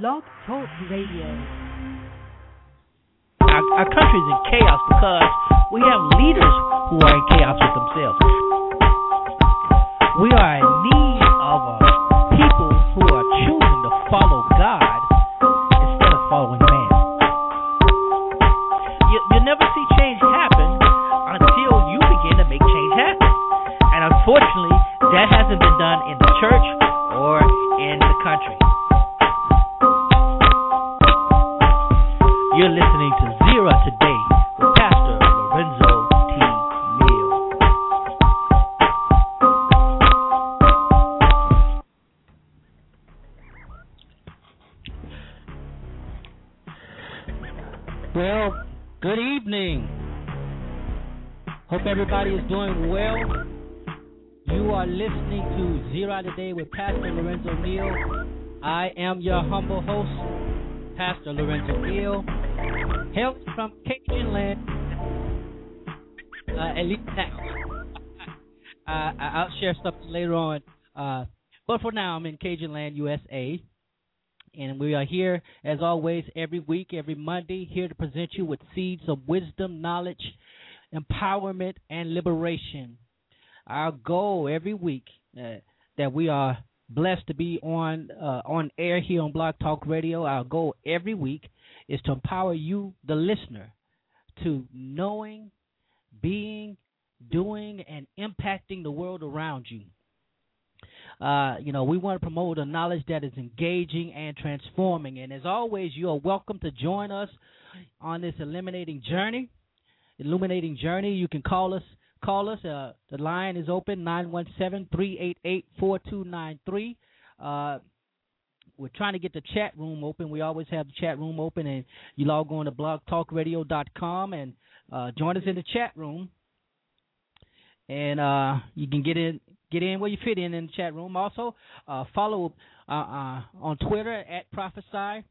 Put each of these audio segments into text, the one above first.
Blog Talk Radio. Our, our country is in chaos because we have leaders who are in chaos with themselves. We are in need of a people who are choosing to follow God instead of following man. You, you'll never see change happen until you begin to make change happen. And unfortunately, that hasn't been done in the church With Pastor Lorenzo Neal. I am your humble host, Pastor Lorenzo Neal. Hail from Cajun land. Uh, at least now. uh, I- I'll share stuff later on. Uh, but for now, I'm in Cajun land, USA. And we are here, as always, every week, every Monday, here to present you with seeds of wisdom, knowledge, empowerment, and liberation. Our goal every week uh, that we are blessed to be on uh, on air here on Blog Talk Radio. Our goal every week is to empower you, the listener, to knowing, being, doing, and impacting the world around you. Uh, you know, we want to promote a knowledge that is engaging and transforming. And as always, you are welcome to join us on this eliminating journey, illuminating journey. You can call us. Call us. Uh, the line is open 917-388-4293. Uh, we're trying to get the chat room open. We always have the chat room open, and you log on to blogtalkradio.com and uh, join us in the chat room. And uh, you can get in, get in where you fit in in the chat room. Also, uh, follow uh, on Twitter at Prophesy.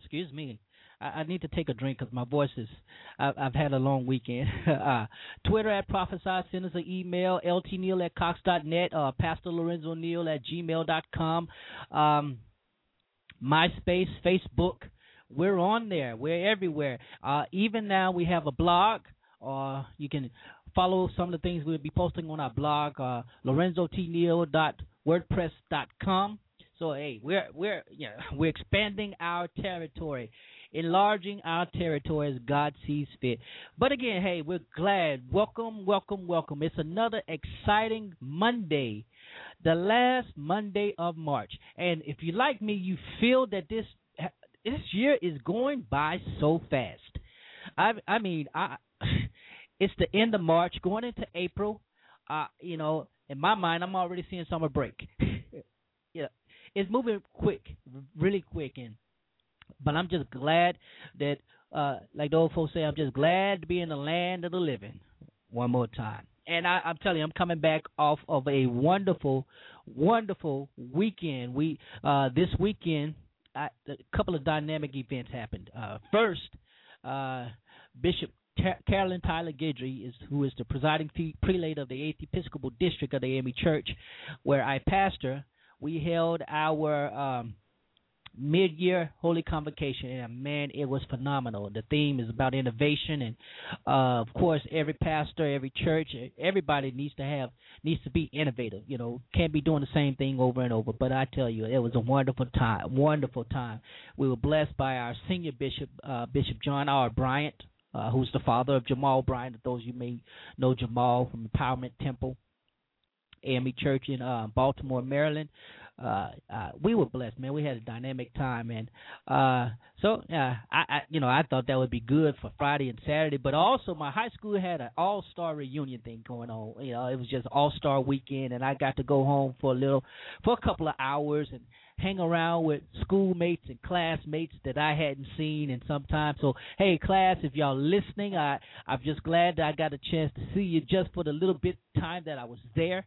Excuse me. I, I need to take a drink because my voice is. I, I've had a long weekend. uh, Twitter at Prophesy. Send us an email. ltneal at cox.net. Uh, Pastor Lorenzo Neal at gmail.com. Um, MySpace, Facebook. We're on there. We're everywhere. Uh, even now, we have a blog. Uh, you can follow some of the things we'll be posting on our blog, uh, lorenzotneal.wordpress.com. So hey, we're we're yeah, we're expanding our territory, enlarging our territory as God sees fit. But again, hey, we're glad. Welcome, welcome, welcome. It's another exciting Monday, the last Monday of March. And if you like me, you feel that this this year is going by so fast. I I mean, I it's the end of March, going into April. Uh, you know, in my mind, I'm already seeing summer break. yeah, it's moving quick, really quick, and but I'm just glad that, uh, like the old folks say, I'm just glad to be in the land of the living. One more time, and I, I'm telling you, I'm coming back off of a wonderful, wonderful weekend. We uh, this weekend, I, a couple of dynamic events happened. Uh, first, uh, Bishop Car- Carolyn Tyler Guidry is who is the presiding fe- prelate of the Eighth Episcopal District of the AME Church, where I pastor. We held our um, mid-year holy convocation, and man, it was phenomenal. The theme is about innovation, and uh, of course, every pastor, every church, everybody needs to have needs to be innovative. You know, can't be doing the same thing over and over. But I tell you, it was a wonderful time. Wonderful time. We were blessed by our senior bishop, uh, Bishop John R. Bryant uh, who's the father of Jamal Bryant. Those you may know Jamal from Empowerment Temple, AME Church in uh, Baltimore, Maryland. Uh, uh, we were blessed, man. We had a dynamic time, and uh, so uh, I, I, you know, I thought that would be good for Friday and Saturday. But also, my high school had an all-star reunion thing going on. You know, it was just all-star weekend, and I got to go home for a little, for a couple of hours, and hang around with schoolmates and classmates that I hadn't seen in some time. So, hey, class, if y'all listening, I I'm just glad that I got a chance to see you just for the little bit time that I was there.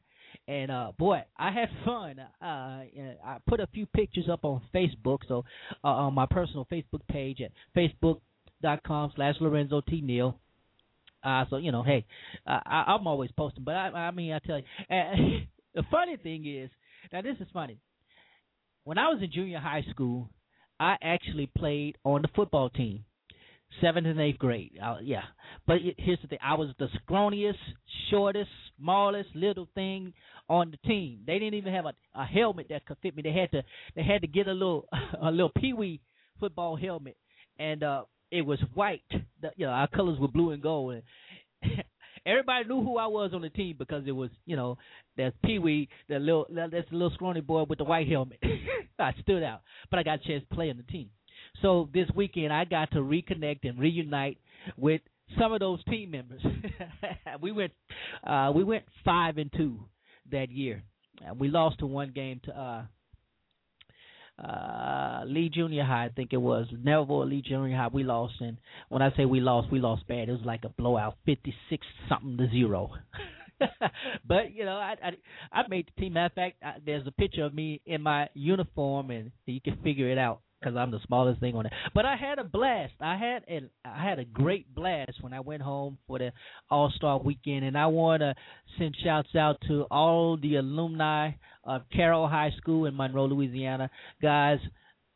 And uh boy, I had fun. Uh I put a few pictures up on Facebook, so uh, on my personal Facebook page at facebook.com slash Lorenzo T Neal. Uh, so you know, hey, I, I'm always posting, but I, I mean, I tell you, uh, the funny thing is, now this is funny when I was in junior high school, I actually played on the football team, seventh and eighth grade. Uh, yeah, but here's the thing: I was the scrawniest, shortest, smallest little thing on the team. They didn't even have a, a helmet that could fit me. They had to they had to get a little a little pee wee football helmet, and uh, it was white. The, you know, our colors were blue and gold. And everybody knew who I was on the team because it was, you know, there's Pee Wee, the little that's the little scrawny boy with the white helmet. I stood out, but I got a chance to play on the team. So this weekend I got to reconnect and reunite with some of those team members. we went uh we went five and two that year. Uh, we lost to one game to uh uh Lee Junior High, I think it was Neville Lee Junior High. We lost, and when I say we lost, we lost bad. It was like a blowout, fifty six something to zero. but you know, I, I I made the team. Matter of fact, I, there's a picture of me in my uniform, and you can figure it out because I'm the smallest thing on it. But I had a blast. I had an I had a great blast when I went home for the All Star Weekend, and I want to send shouts out to all the alumni of Carroll High School in Monroe, Louisiana. Guys,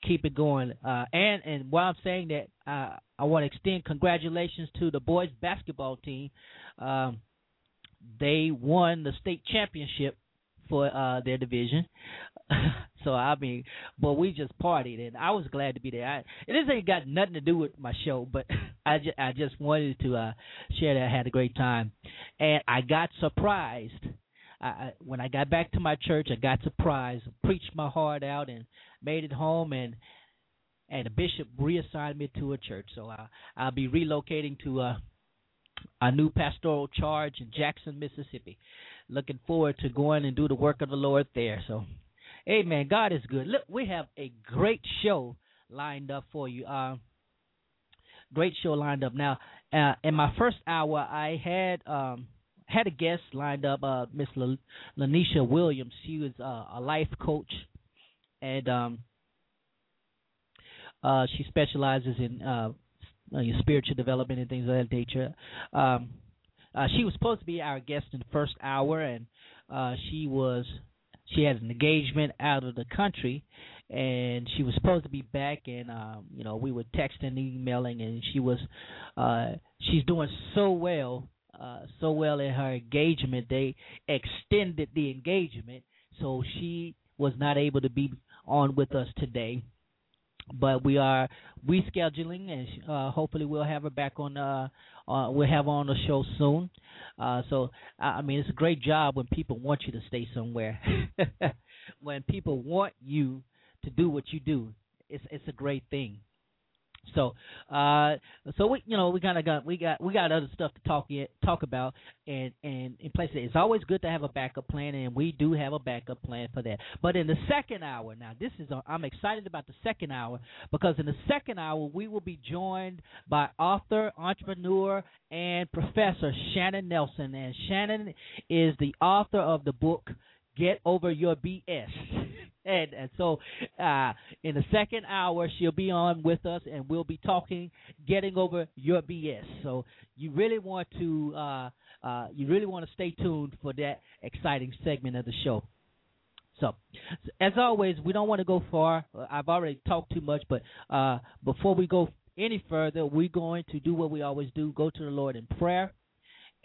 keep it going. Uh, and and while I'm saying that, uh, I want to extend congratulations to the boys basketball team. Um, they won the state championship for uh, their division. so I mean, but we just partied, and I was glad to be there. I, this ain't got nothing to do with my show, but I just, I just wanted to uh, share that I had a great time, and I got surprised. I, I, when I got back to my church, I got surprised, preached my heart out, and made it home, and and the bishop reassigned me to a church. So I, I'll be relocating to uh, a new pastoral charge in Jackson, Mississippi. Looking forward to going and do the work of the Lord there. So Amen. God is good. Look, we have a great show lined up for you. Uh, great show lined up. Now, uh, in my first hour, I had um, had a guest lined up, uh, Miss LaNicia Williams. She was uh, a life coach, and um, uh, she specializes in uh, uh spiritual development and things of that nature. Um, uh, she was supposed to be our guest in the first hour, and uh, she was she had an engagement out of the country and she was supposed to be back and um you know we were texting emailing and she was uh she's doing so well uh so well in her engagement they extended the engagement so she was not able to be on with us today. But we are rescheduling and uh hopefully we'll have her back on uh uh, we'll have on the show soon. Uh, so I mean, it's a great job when people want you to stay somewhere. when people want you to do what you do, it's it's a great thing. So, uh, so we, you know, we kind of got we got we got other stuff to talk yet, talk about, and and in place it's always good to have a backup plan, and we do have a backup plan for that. But in the second hour, now this is I'm excited about the second hour because in the second hour we will be joined by author, entrepreneur, and professor Shanon Nelson, and Shanon is the author of the book Get Over Your BS. and, and so uh, in the second hour, she'll be on with us and we'll be talking Getting Over Your BS. So you really want to. Uh, uh, you really want to stay tuned for that exciting segment of the show. So, as always, we don't want to go far. I've already talked too much, but uh, before we go any further, we're going to do what we always do: go to the Lord in prayer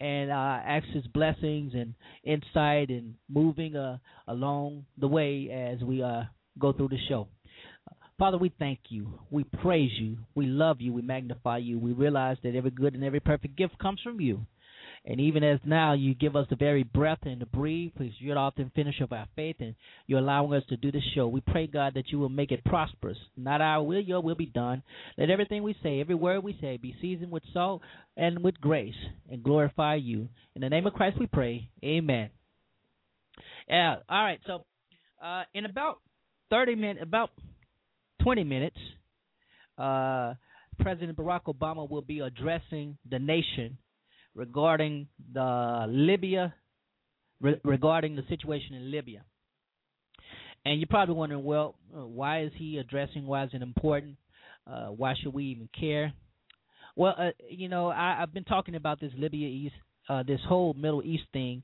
and uh, ask His blessings and insight and moving uh, along the way as we uh, go through the show. Father, we thank you. We praise you. We love you. We magnify you. We realize that every good and every perfect gift comes from you. And even as now you give us the very breath and the breathe, please, you're the and finisher of our faith, and you're allowing us to do this show. We pray, God, that you will make it prosperous. Not our will, your will be done. Let everything we say, every word we say, be seasoned with salt and with grace, and glorify you. In the name of Christ we pray. Amen. Yeah, all right, so uh, in about 30 minutes, about 20 minutes, uh, President Barack Obama will be addressing the nation regarding the Libya, re- regarding the situation in Libya. And you're probably wondering, well, uh, why is he addressing? Why is it important? Uh, why should we even care? Well, uh, you know, I, I've been talking about this Libya East, uh, this whole Middle East thing,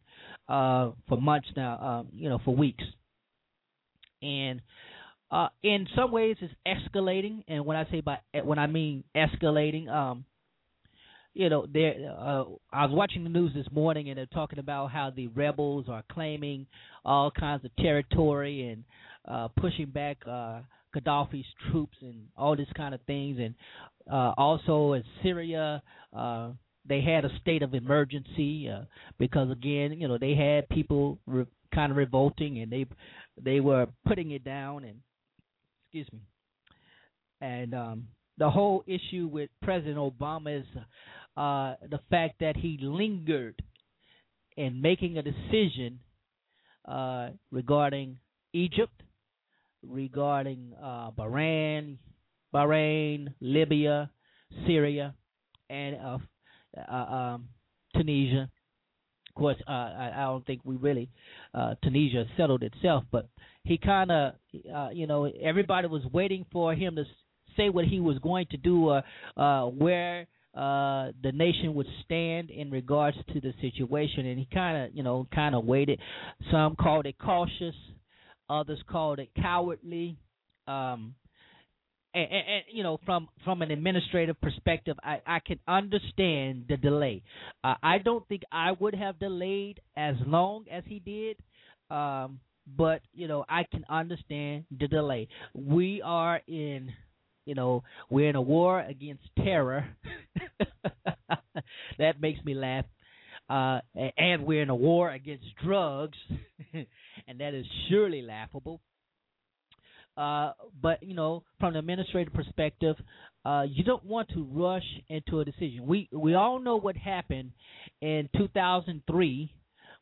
uh, for months now. Um, you know, for weeks, and uh, in some ways it's escalating, and when I say by when I mean escalating, um, you know, there. Uh, I was watching the news this morning, and they're talking about how the rebels are claiming all kinds of territory and uh, pushing back uh, Gaddafi's troops and all this kind of things, and uh, also in Syria. Uh, they had a state of emergency uh, because again, you know, they had people re- kind of revolting and they they were putting it down and excuse me. And um the whole issue with President Obama is uh the fact that he lingered in making a decision uh regarding Egypt, regarding uh Bahrain, Bahrain, Libya, Syria, and uh, uh, um, Tunisia. Of course, uh, I, I don't think we really Tunisia settled itself, but he kind of, you know, everybody was waiting for him to say what he was going to do, uh, where uh the nation would stand in regards to the situation. And he kind of you know kind of waited. Some called it cautious. Others called it cowardly. Um and, and, and, you know from from an administrative perspective i i can understand the delay. Uh, i don't think i would have delayed as long as he did um but you know i can understand the delay. We are in you know we're in a war against terror that makes me laugh uh and we're in a war against drugs and that is surely laughable uh, but you know, from the administrative perspective, uh, you don't want to rush into a decision. We we all know what happened in 2003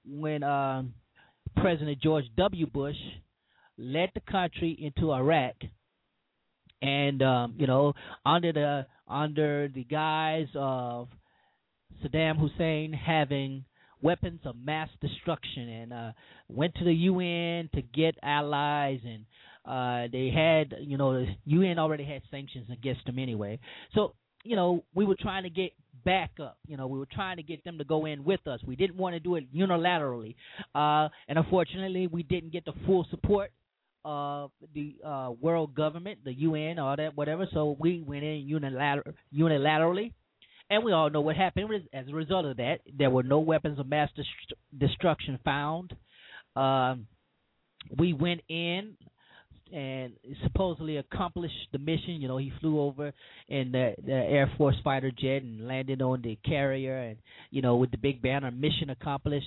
when uh, President George W. Bush led the country into Iraq, and um, you know, under the under the guise of Saddam Hussein having weapons of mass destruction and uh, went to the UN to get allies and uh, they had, you know, the UN already had sanctions against them anyway. So, you know, we were trying to get back up. You know, we were trying to get them to go in with us. We didn't want to do it unilaterally, uh, and unfortunately, we didn't get the full support of the uh, world government, the UN, all that, whatever. So we went in unilater- unilaterally. And we all know what happened as a result of that. There were no weapons of mass dest- destruction found. Um, we went in and supposedly accomplished the mission. You know, he flew over in the, the Air Force fighter jet and landed on the carrier, and you know, with the big banner, mission accomplished.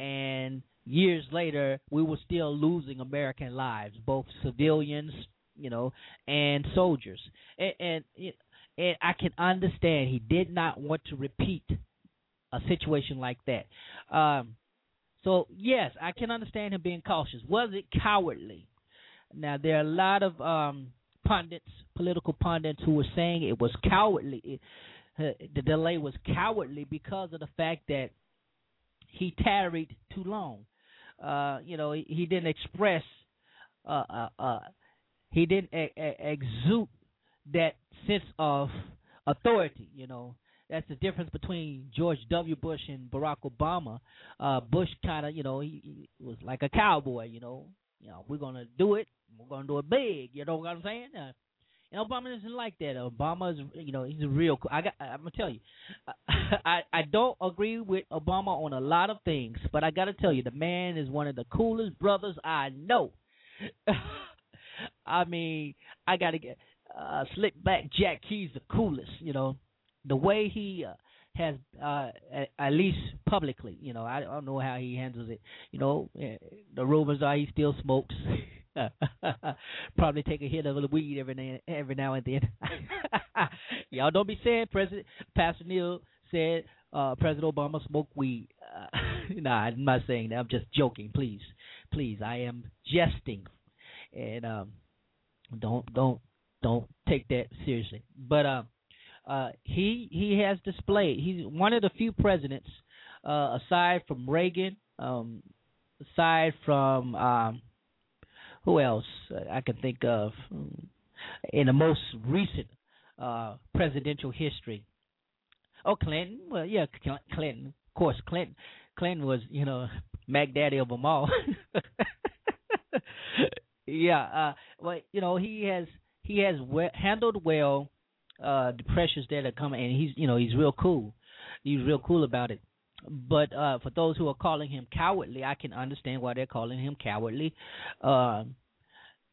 And years later, we were still losing American lives, both civilians, you know, and soldiers. And, and, and I can understand he did not want to repeat a situation like that. Um, so yes, I can understand him being cautious. Was it cowardly? Now there are a lot of um, pundits, political pundits, who were saying it was cowardly. It, the delay was cowardly because of the fact that he tarried too long. Uh, you know, he, he didn't express, uh, uh, uh, he didn't exude that sense of authority. You know, that's the difference between George W. Bush and Barack Obama. Uh, Bush kind of, you know, he, he was like a cowboy. You know, you know, we're gonna do it. We're gonna do it big. You know what I'm saying? Uh, and Obama isn't like that. Obama is, you know, he's a real. I got. I'm gonna tell you, I I don't agree with Obama on a lot of things, but I got to tell you, the man is one of the coolest brothers I know. I mean, I got to get uh, slick back Jack. He's the coolest. You know, the way he. Uh, has uh at, at least publicly you know I, I don't know how he handles it you know eh, the rumors are he still smokes Probably take a hit of the weed every now, every now and then. Y'all don't be saying President Pastor Neal said uh, President Obama smoked weed. Uh, nah, I'm not saying that. I'm just joking. Please, please, I am jesting, and um, don't don't don't take that seriously. But uh, uh, he he has displayed. He's one of the few presidents, uh, aside from Reagan, um, aside from um, who else I can think of in the most recent uh, presidential history? Oh, Clinton. Well, yeah, Clinton. Of course, Clinton. Clinton was, you know, Mac Daddy of them all. yeah, uh, well, you know, he has he has we- handled well uh the pressures that are coming, and he's you know he's real cool. He's real cool about it. But uh for those who are calling him cowardly, I can understand why they're calling him cowardly. Uh,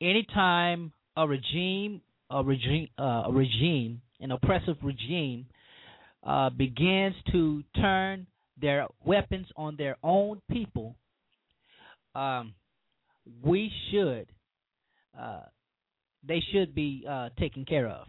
anytime a regime, a regime, uh, a regime, an oppressive regime, uh, begins to turn their weapons on their own people, um, we should, uh, they should be uh, taken care of.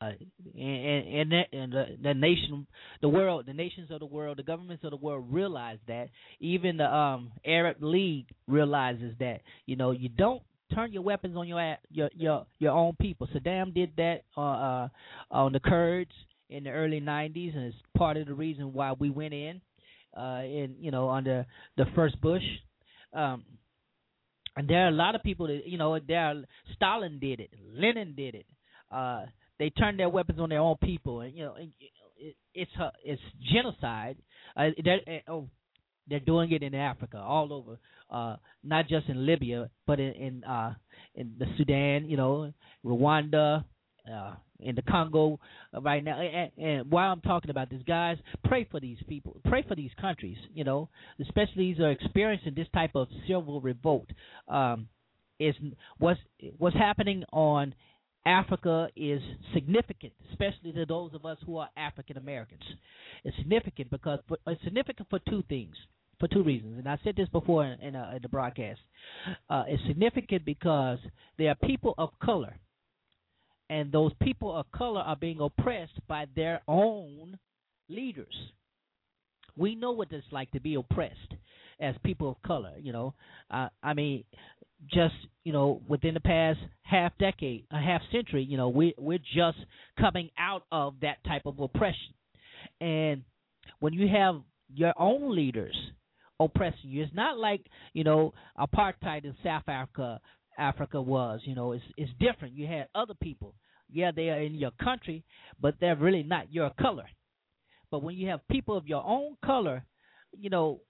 Uh, and and, and the, the nation, the world, the nations of the world, the governments of the world realize that. Even the um, Arab League realizes that. You know, you don't turn your weapons on your your your your own people. Saddam did that uh, uh, on the Kurds in the early '90s, and it's part of the reason why we went in, uh, in you know under the first Bush. Um, and there are a lot of people that you know. There, are, Stalin did it, Lenin did it. Uh, they turn their weapons on their own people, and you know it, it's it's genocide. Uh, they're, uh, oh, they're doing it in Africa, all over, uh, not just in Libya, but in in, uh, in the Sudan, you know, Rwanda, uh, in the Congo uh, right now. And, and while I'm talking about this, guys, pray for these people, pray for these countries. You know, especially these are experiencing this type of civil revolt. Um, is what's what's happening on Africa is significant, especially to those of us who are African Americans. It's significant because for, it's significant for two things, for two reasons, and I said this before in, in, uh, in the broadcast. Uh, it's significant because there are people of color, and those people of color are being oppressed by their own leaders. We know what it's like to be oppressed as people of color. You know, uh, I mean, just you know within the past half decade, a half century, you know, we we're just coming out of that type of oppression. And when you have your own leaders oppressing you, it's not like you know apartheid in South Africa. Africa was, you know, it's it's different. You had other people. Yeah, they are in your country, but they're really not your color. But when you have people of your own color, you know,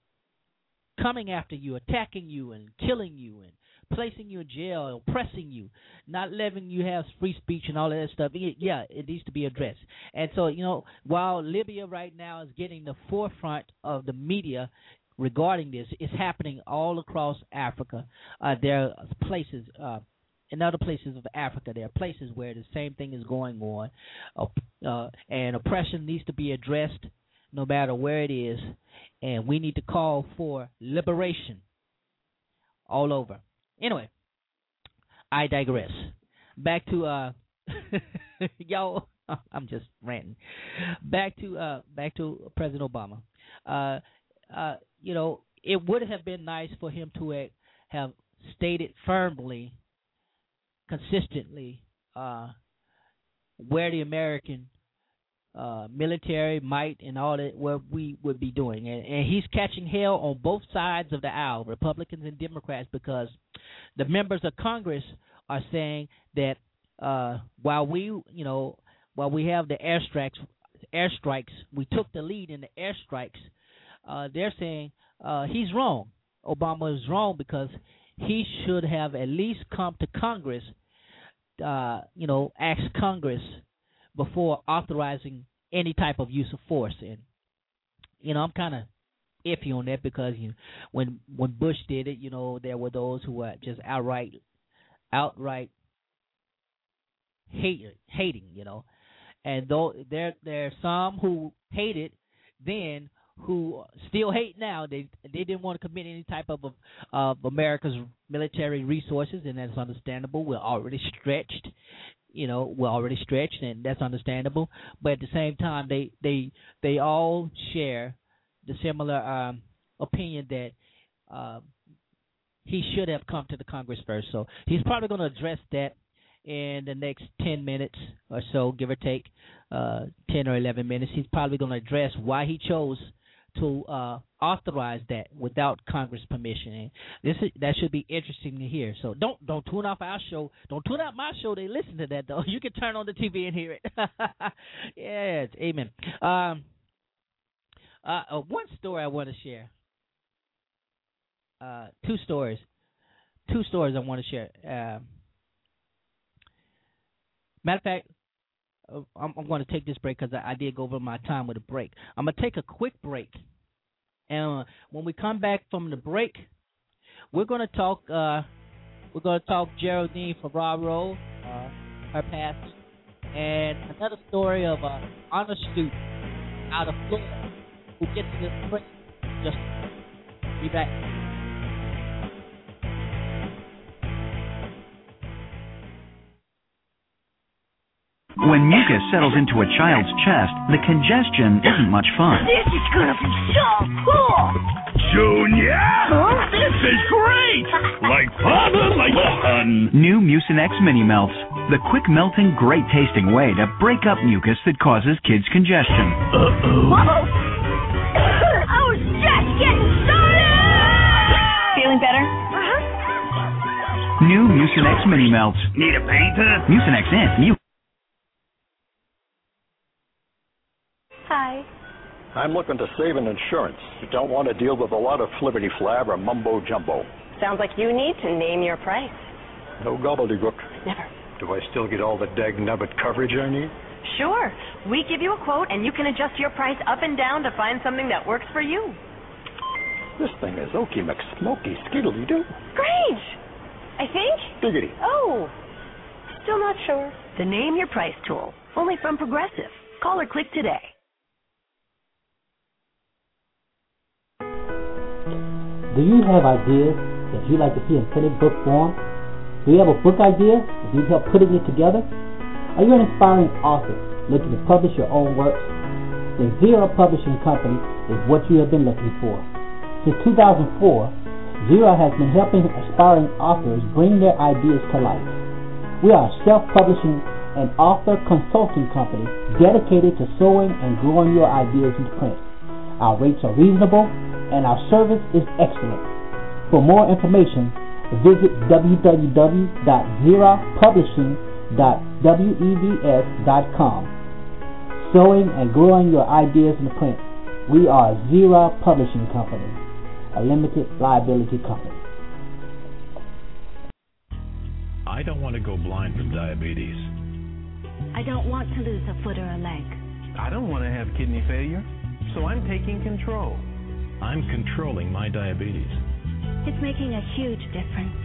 coming after you, attacking you, and killing you, and placing you in jail, oppressing you, not letting you have free speech and all of that stuff. It, yeah, it needs to be addressed. And so, you know, while Libya right now is getting the forefront of the media regarding this, it's happening all across Africa. Uh, there are places. Uh, in other places of Africa, there are places where the same thing is going on, uh, and oppression needs to be addressed no matter where it is, and we need to call for liberation all over. Anyway, I digress. Back to uh, y'all. I'm just ranting. Back to uh back to President Obama. Uh uh you know, it would have been nice for him to have stated firmly consistently uh where the American uh, military might and all that what we would be doing. And, and he's catching hell on both sides of the aisle republicans and democrats because the members of congress are saying that uh, while we you know while we have the airstrikes airstrikes we took the lead in the airstrikes uh, they're saying uh, he's wrong. Obama is wrong because he should have at least come to congress uh, you know ask congress before authorizing any type of use of force. And you know, I'm kind of iffy on that because you know, when when Bush did it, you know, there were those who were just outright outright hate hating, you know. And though there there are some who hated then who still hate now. They they didn't want to commit any type of of America's military resources, and that's understandable. We're already stretched, you know were already stretched and that's understandable. But at the same time they they they all share the similar um opinion that uh, he should have come to the congress first. So he's probably going to address that in the next 10 minutes or so give or take uh 10 or 11 minutes. He's probably going to address why he chose to uh, authorize that without Congress permission. And this is, that should be interesting to hear. So don't don't tune off our show. Don't tune out my show. They listen to that though. You can turn on the TV and hear it. yes, amen. Um, uh, uh, one story I want to share. Uh, two stories. two stories I want to share. Uh, matter of fact, I'm, I'm going to take this break because I, I did go over my time with a break. I'm going to take a quick break, and uh, when we come back from the break, we're going to talk. Uh, we're going to talk Geraldine Ferraro, uh, her past, and another story of an honor student out of Florida who gets this break. Just be back. When mucus settles into a child's chest, the congestion isn't much fun. This is gonna be so cool! Junior! Huh? This is great! like fun, like fun! New Mucinex Mini Melts. The quick melting, great tasting way to break up mucus that causes kids congestion. Uh-oh. Whoa! I was just getting started! Feeling better? Uh-huh. New Mucinex Mini Melts. Need a painter? Mucinex in. You. Hi. I'm looking to save an insurance. You don't want to deal with a lot of flippity flab or mumbo jumbo. Sounds like you need to name your price. No gobbledygook. Never. Do I still get all the dag nabbit coverage I need? Sure. We give you a quote and you can adjust your price up and down to find something that works for you. This thing is Okie McSmoky Skiddly Doo. Great! I think? Diggity. Oh, still not sure. The Name Your Price tool, only from Progressive. Call or click today. Do you have ideas that you'd like to see in printed book form? Do you have a book idea and need help putting it together? Are you an inspiring author looking to publish your own works? Then Zera Publishing Company is what you have been looking for. Since 2004, Zera has been helping aspiring authors bring their ideas to life. We are a self-publishing and author consulting company dedicated to sowing and growing your ideas into print. Our rates are reasonable and our service is excellent. For more information, visit www.zerapublishing.wevs.com. Sowing and growing your ideas into print. We are Zera Publishing Company, a limited liability company. I don't want to go blind from diabetes. I don't want to lose a foot or a leg. I don't want to have kidney failure, so I'm taking control. I'm controlling my diabetes. It's making a huge difference.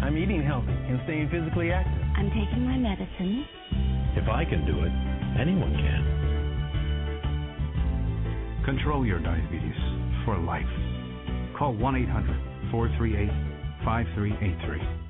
I'm eating healthy and staying physically active. I'm taking my medicine. If I can do it, anyone can. Control your diabetes for life. Call 1 800 438 5383.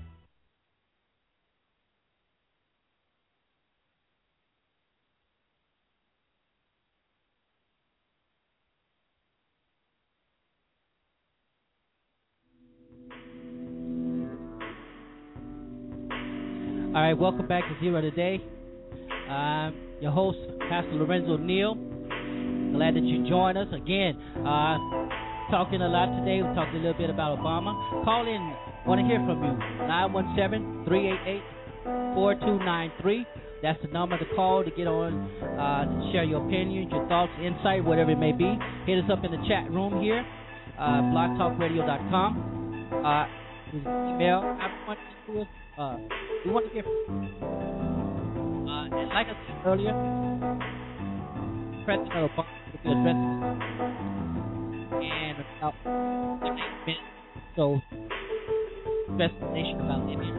Right, welcome back to Zero Today. I'm your host, Pastor Lorenzo Neal. Glad that you joined us again. Uh, talking a lot today. We talked a little bit about Obama. Call in. Want to hear from you. 917-388-4293. That's the number to call to get on, uh, to share your opinions, your thoughts, insight, whatever it may be. Hit us up in the chat room here, uh, blogtalkradio.com. Uh, email. I want to uh, we want to give. Uh, and like I said earlier, President Obama will be addressing and about eight minutes. So, address nation about Libya.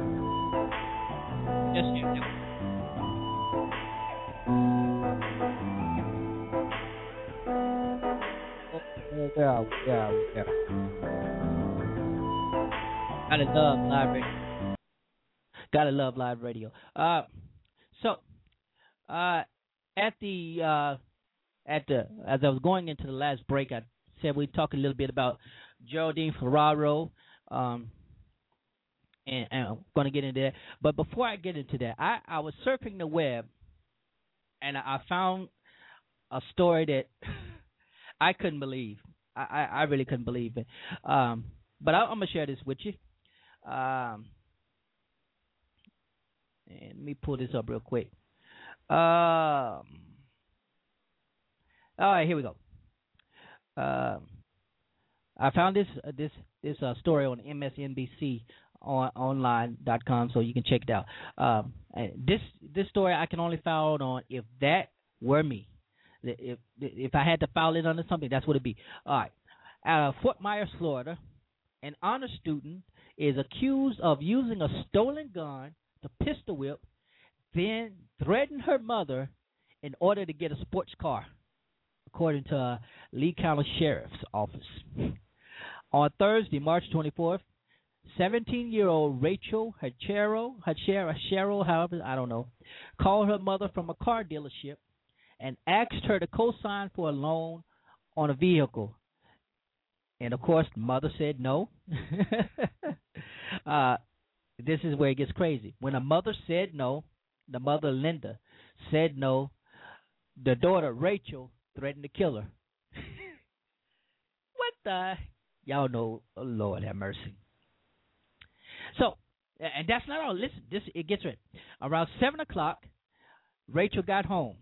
Just here. Oh, yeah, yeah, yeah. Gotta love radio. Gotta love live radio. Uh, so, uh, at the uh, at the as I was going into the last break, I said we'd talk a little bit about Geraldine Ferraro. Um, and, and I'm going to get into that. But before I get into that, I, I was surfing the web, and I, found a story that I couldn't believe. I, I, I really couldn't believe it. Um, but I, I'm gonna share this with you. Um, and let me pull this up real quick. Um, all right, here we go. Um, I found this uh, this this uh, story on MSNBC on online.com, so you can check it out. Um, this this story I can only file it on if that were me. If if I had to file it under something, that's what it'd be. All right. Out of Fort Myers, Florida, an honor student is accused of using a stolen gun to pistol whip, then threatened her mother in order to get a sports car, according to uh, Lee County Sheriff's Office. On Thursday, March 24th, 17-year-old Rachel Hachero, Hachero, Hachero, however, I don't know, called her mother from a car dealership and asked her to co-sign for a loan on a vehicle. And of course, mother said no. uh, this is where it gets crazy. When a mother said no, the mother Linda said no. The daughter Rachel threatened to kill her. what the? Y'all know, oh Lord have mercy. So, and that's not all. Listen, this it gets right. Around seven o'clock, Rachel got home.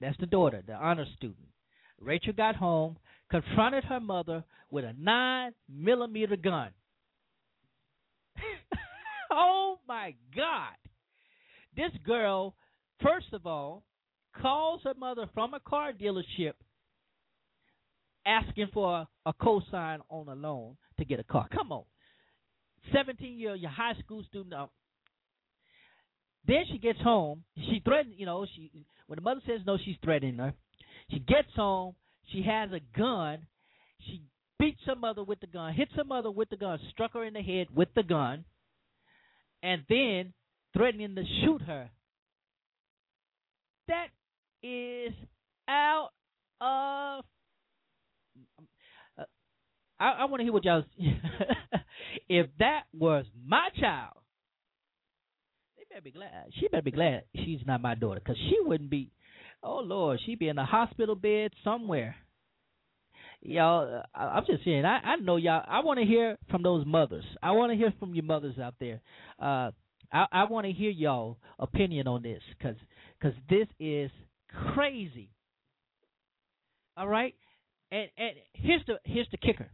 That's the daughter, the honor student. Rachel got home, confronted her mother with a nine millimeter gun. oh my God! This girl, first of all, calls her mother from a car dealership asking for a, a cosign on a loan to get a car. Come on. 17 year your high school student. Uh, then she gets home. She threatens, you know, she when the mother says no, she's threatening her. She gets home. She has a gun. She beats her mother with the gun, hits her mother with the gun, struck her in the head with the gun, and then threatening to shoot her. That is out of. Uh, I, I want to hear what y'all. if that was my child, they better be glad. She better be glad she's not my daughter, because she wouldn't be. Oh Lord, she'd be in a hospital bed somewhere. Y'all, I, I'm just saying. I, I know y'all. I want to hear from those mothers. I want to hear from your mothers out there. Uh, I, I want to hear y'all opinion on this, because cause this is crazy. All right, and and here's the here's the kicker: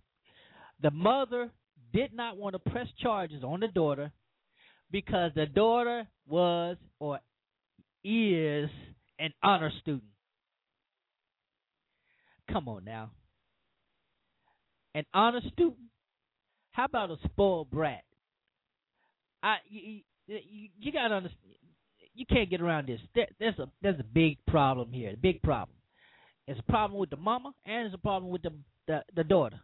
the mother did not want to press charges on the daughter because the daughter was or is an honor student. Come on now, an honest student. How about a spoiled brat? I you, you, you gotta understand you can't get around this. There, there's a there's a big problem here. A big problem. It's a problem with the mama and it's a problem with the the, the daughter.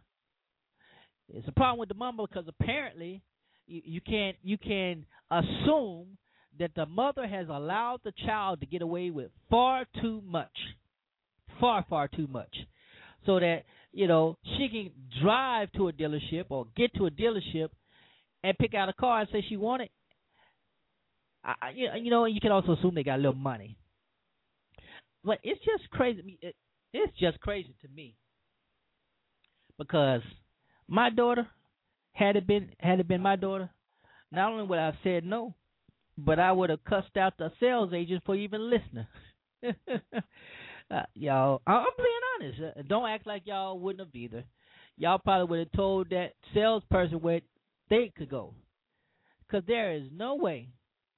It's a problem with the mama because apparently you, you can't you can assume that the mother has allowed the child to get away with far too much, far far too much, so that you know she can drive to a dealership or get to a dealership and pick out a car and say she want it I, you know, you can also assume they got a little money. But it's just crazy. It's just crazy to me because my daughter had it been had it been my daughter, not only would I have said no, but I would have cussed out the sales agent for even listening. uh, y'all, I'm being honest. Uh, don't act like y'all wouldn't have either. Y'all probably would have told that salesperson where they could go, because there is no way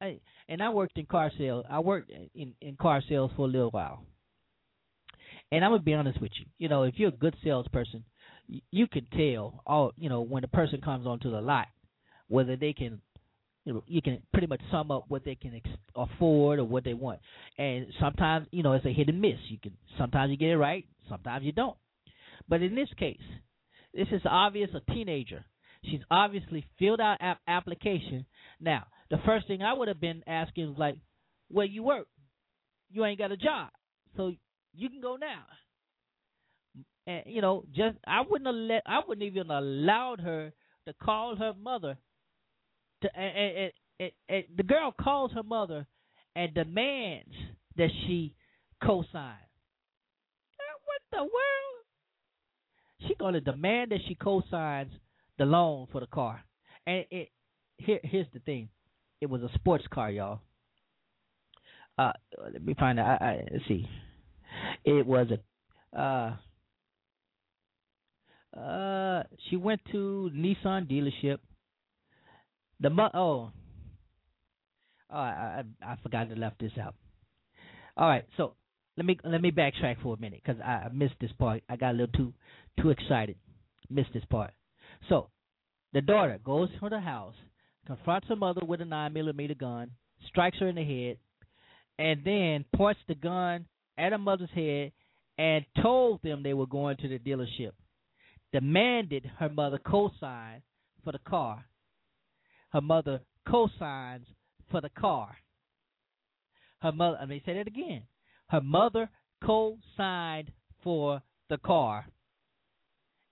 I, and I worked in car sales. I worked in in car sales for a little while. And I'm gonna be honest with you. You know, if you're a good salesperson, you can tell all you know when a person comes onto the lot whether they can you know you can pretty much sum up what they can ex- afford or what they want and sometimes you know it's a hit and miss you can sometimes you get it right sometimes you don't but in this case this is obvious a teenager she's obviously filled out app application now the first thing I would have been asking was like, where you work? You ain't got a job, so you can go now. And you know, just I wouldn't have let, I wouldn't even allowed her to call her mother. To and, and, and the girl calls her mother and demands that she co-sign. The world? She gonna demand that she co-signs the loan for the car. And it here here's the thing. It was a sports car, y'all. Uh, let me find out. I, I, see. It was a. Uh, uh, she went to Nissan dealership, The mo- oh, oh, I, I I forgot to left this out. All right, so let me let me backtrack for a minute because I, missed this part. I got a little too too excited. Missed this part. So the daughter goes to the house, confronts her mother with a nine millimeter gun, strikes her in the head, and then points the gun at her mother's head and told them they were going to the dealership. Demanded her mother co-sign for the car. Her mother co-signs for the car. Her mother. Let me say that again. Her mother co-signed for the car,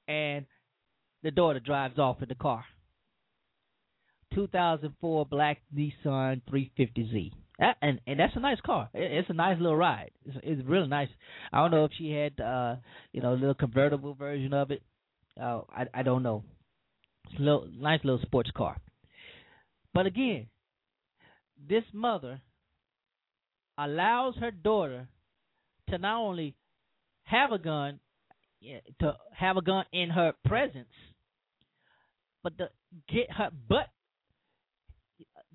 and the daughter drives off in the car. 2004 black Nissan 350Z. That, and and that's a nice car. It, it's a nice little ride. It's, it's really nice. I don't know if she had uh you know a little convertible version of it. Uh, I I don't know. It's a little nice little sports car. But again, this mother allows her daughter to not only have a gun, to have a gun in her presence, but to get her butt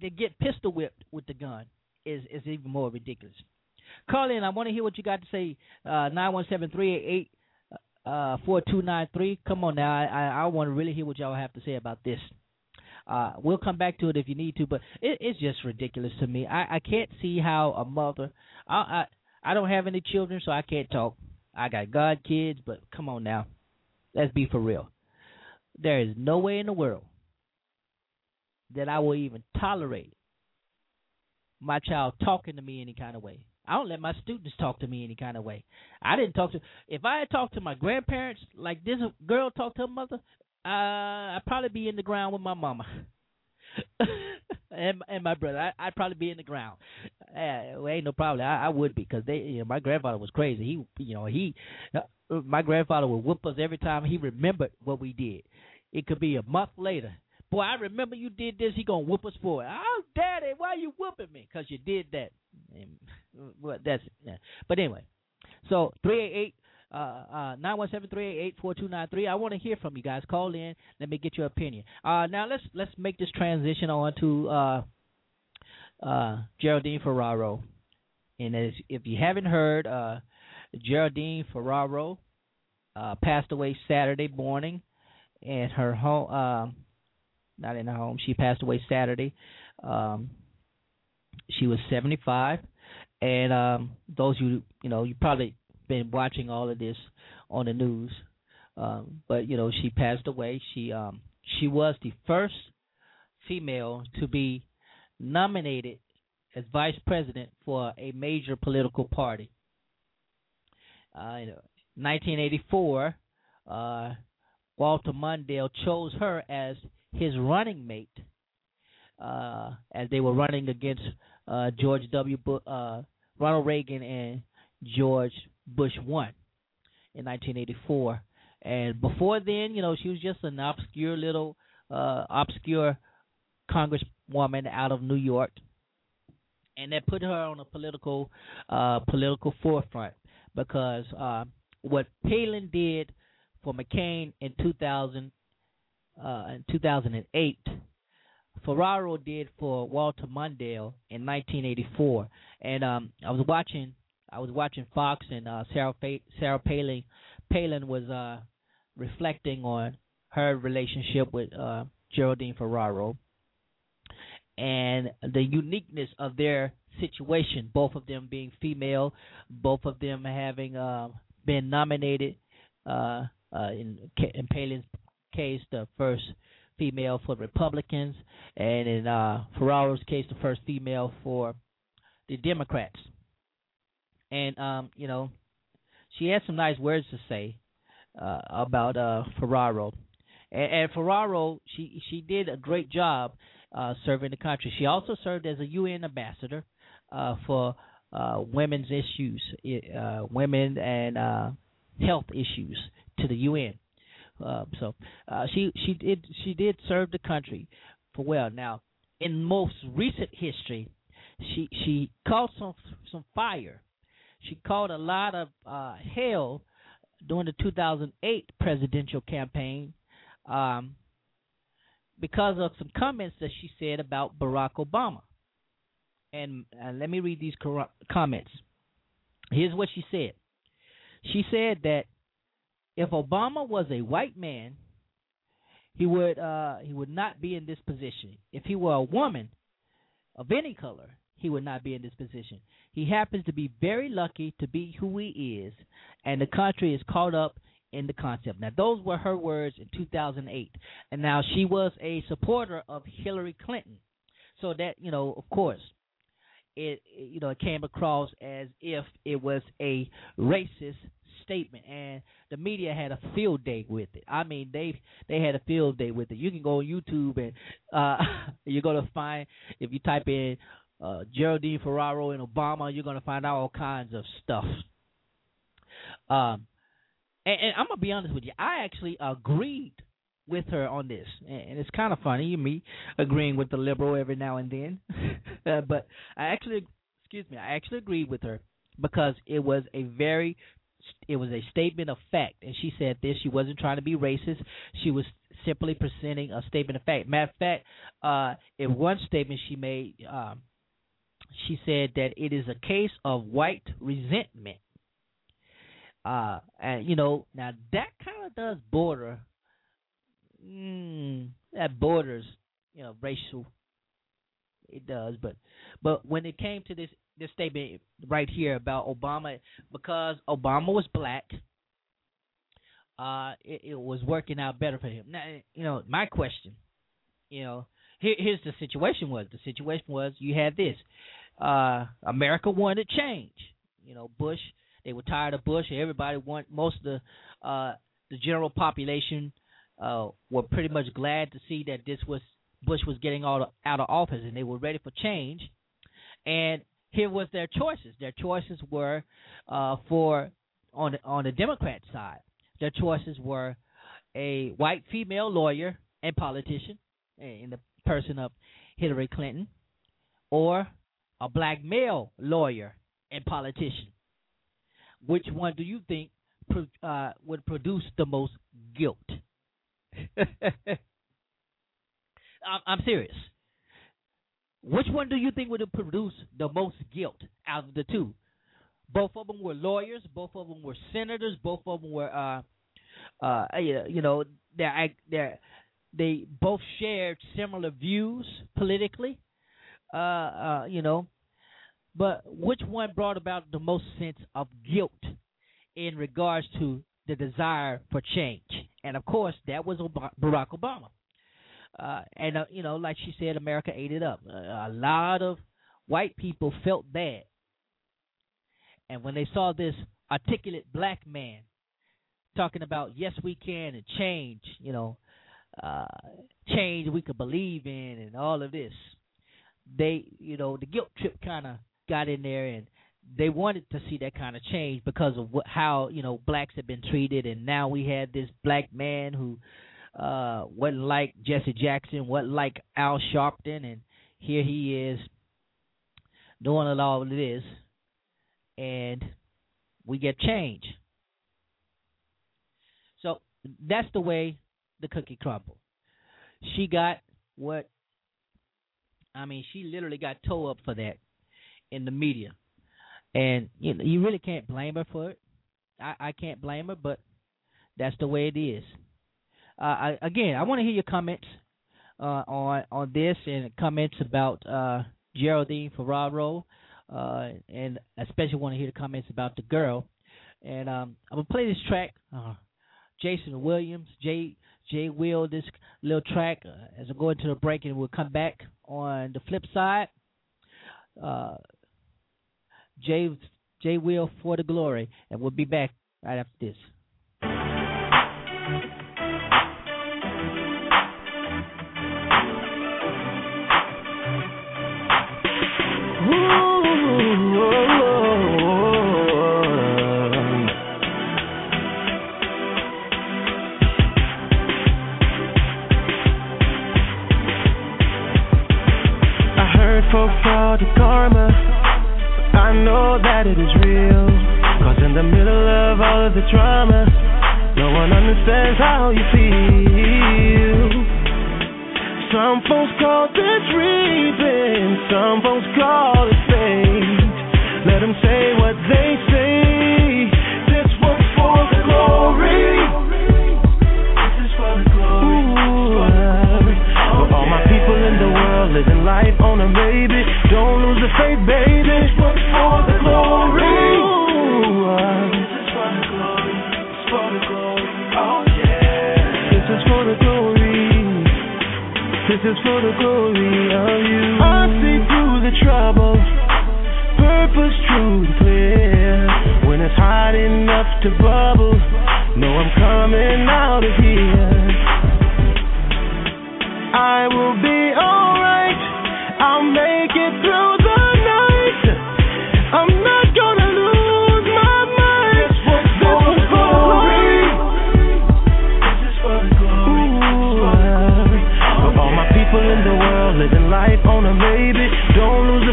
to get pistol whipped with the gun is is even more ridiculous. Call in. I want to hear what you got to say. Uh, nine one seven three eight eight uh, four two nine three. Come on now. I I, I want to really hear what y'all have to say about this. Uh, we'll come back to it if you need to, but it, it's just ridiculous to me. I, I can't see how a mother. I, I I don't have any children, so I can't talk. I got God kids, but come on now, let's be for real. There is no way in the world that I will even tolerate my child talking to me any kind of way. I don't let my students talk to me any kind of way. I didn't talk to if I had talked to my grandparents like this girl talked to her mother, uh, I'd probably be in the ground with my mama. and and my brother, I, I'd probably be in the ground. Uh, well, ain't no problem. I, I would be because they, you know, my grandfather was crazy. He, you know, he, uh, my grandfather would whoop us every time he remembered what we did. It could be a month later. Boy, I remember you did this. He gonna whoop us for it. Oh, daddy, why you whooping me? Cause you did that. And, well, that's yeah. But anyway, so three eight eight uh, uh, nine one seven three eight four two nine three. I want to hear from you guys. Call in. Let me get your opinion. Uh, now let's let's make this transition on to uh, uh, Geraldine Ferraro. And as, if you haven't heard, uh, Geraldine Ferraro uh, passed away Saturday morning, and her home. Uh, not in her home. She passed away Saturday. Um, she was 75, and um, those you you know you probably been watching all of this on the news. Um, but you know she passed away. She um, she was the first female to be nominated as vice president for a major political party. Uh, in 1984, uh, Walter Mondale chose her as his running mate uh, as they were running against uh, George W. Uh, Ronald Reagan and George Bush won in 1984. And before then, you know, she was just an obscure little uh, obscure congresswoman out of New York, and that put her on a political uh, political forefront because uh, what Palin did for McCain in 2000 uh, in 2008, Ferraro did for Walter Mondale in 1984. And um, I was watching I was watching Fox and uh, Sarah Sarah Palin Palin was uh, reflecting on her relationship with uh, Geraldine Ferraro and the uniqueness of their situation. Both of them being female, both of them having uh, been nominated uh, uh, in in Palin's case, the first female for Republicans, and in uh, Ferraro's case, the first female for the Democrats. And um, you know, she had some nice words to say uh, about uh, Ferraro, and, and Ferraro she she did a great job uh, serving the country. She also served as a UN ambassador uh, for uh, women's issues, uh, women and uh, health issues to the UN. Uh, so uh, she she did she did serve the country for well. Now, in most recent history, she she caught some some fire. She caught a lot of uh, hell during the 2008 presidential campaign. Um, because of some comments that she said about Barack Obama. And uh, let me read these cor- comments. Here's what she said. She said that if Obama was a white man, he would uh, he would not be in this position. If he were a woman of any color, he would not be in this position. He happens to be very lucky to be who he is, and the country is caught up in the concept. Now, those were her words in 2008, and now she was a supporter of Hillary Clinton. So that you know, of course, it you know it came across as if it was a racist statement, and the media had a field day with it. I mean, they they had a field day with it. You can go on YouTube and uh, you're gonna find if you type in uh, Geraldine Ferraro and Obama, you're gonna find out all kinds of stuff. Um, and, and I'm gonna be honest with you, I actually agreed with her on this, and it's kind of funny me agreeing with the liberal every now and then, uh, but I actually, excuse me, I actually agreed with her because it was a very it was a statement of fact, and she said this. She wasn't trying to be racist. She was simply presenting a statement of fact. Matter of fact, uh, in one statement she made, um, she said that it is a case of white resentment. Uh, and you know, now that kind of does border. Mm, that borders, you know, racial. It does, but but when it came to this this statement right here about Obama, because Obama was black, uh, it, it was working out better for him. Now, you know, my question, you know, here, here's the situation was the situation was you had this, uh, America wanted change. You know, Bush they were tired of Bush. Everybody want most of the uh, the general population uh, were pretty much glad to see that this was Bush was getting out out of office, and they were ready for change. And here was their choices. Their choices were uh, for on the, on the Democrat side. Their choices were a white female lawyer and politician in the person of Hillary Clinton, or a black male lawyer and politician which one do you think uh, would produce the most guilt? I'm, serious. Which one do you think would produce the most guilt out of the two? Both of them were lawyers. Both of them were senators. Both of them were, uh, uh, you know, they they they both shared similar views politically. Uh, uh, you know, but which one brought about the most sense of guilt in regards to the desire for change? And of course, that was Barack Obama. Uh, and uh, you know, like she said, America ate it up. Uh, a lot of white people felt bad, and when they saw this articulate black man talking about yes, we can and change, you know, uh, change we could believe in, and all of this, they, you know, the guilt trip kind of got in there and they wanted to see that kind of change because of what, how you know blacks have been treated, and now we had this black man who uh wasn't like Jesse Jackson, wasn't like Al Sharpton, and here he is doing all of this, and we get change. So that's the way the cookie crumbled. She got what I mean, she literally got toe up for that in the media, and you know you really can't blame her for it. I, I can't blame her, but that's the way it is. Uh, I, again, I want to hear your comments uh, on on this and comments about uh, Geraldine Ferraro, uh, and especially want to hear the comments about the girl. And um, I'm gonna play this track, uh, Jason Williams, Jay Jay Will, this little track uh, as we go into the break, and we'll come back on the flip side. Uh, Jay Jay Will for the glory, and we'll be back right after this. It is real. Cause in the middle of all of the drama, no one understands how you feel. Some folks call this reaping, some folks call it fate. Let them say what they say. This one's for the glory. This is for the glory. All my people in the world living life on a baby. Don't lose the faith, baby. Is for the glory of you. I see through the trouble. Purpose true and clear. When it's hot enough to bubble, know I'm coming out of here. I will be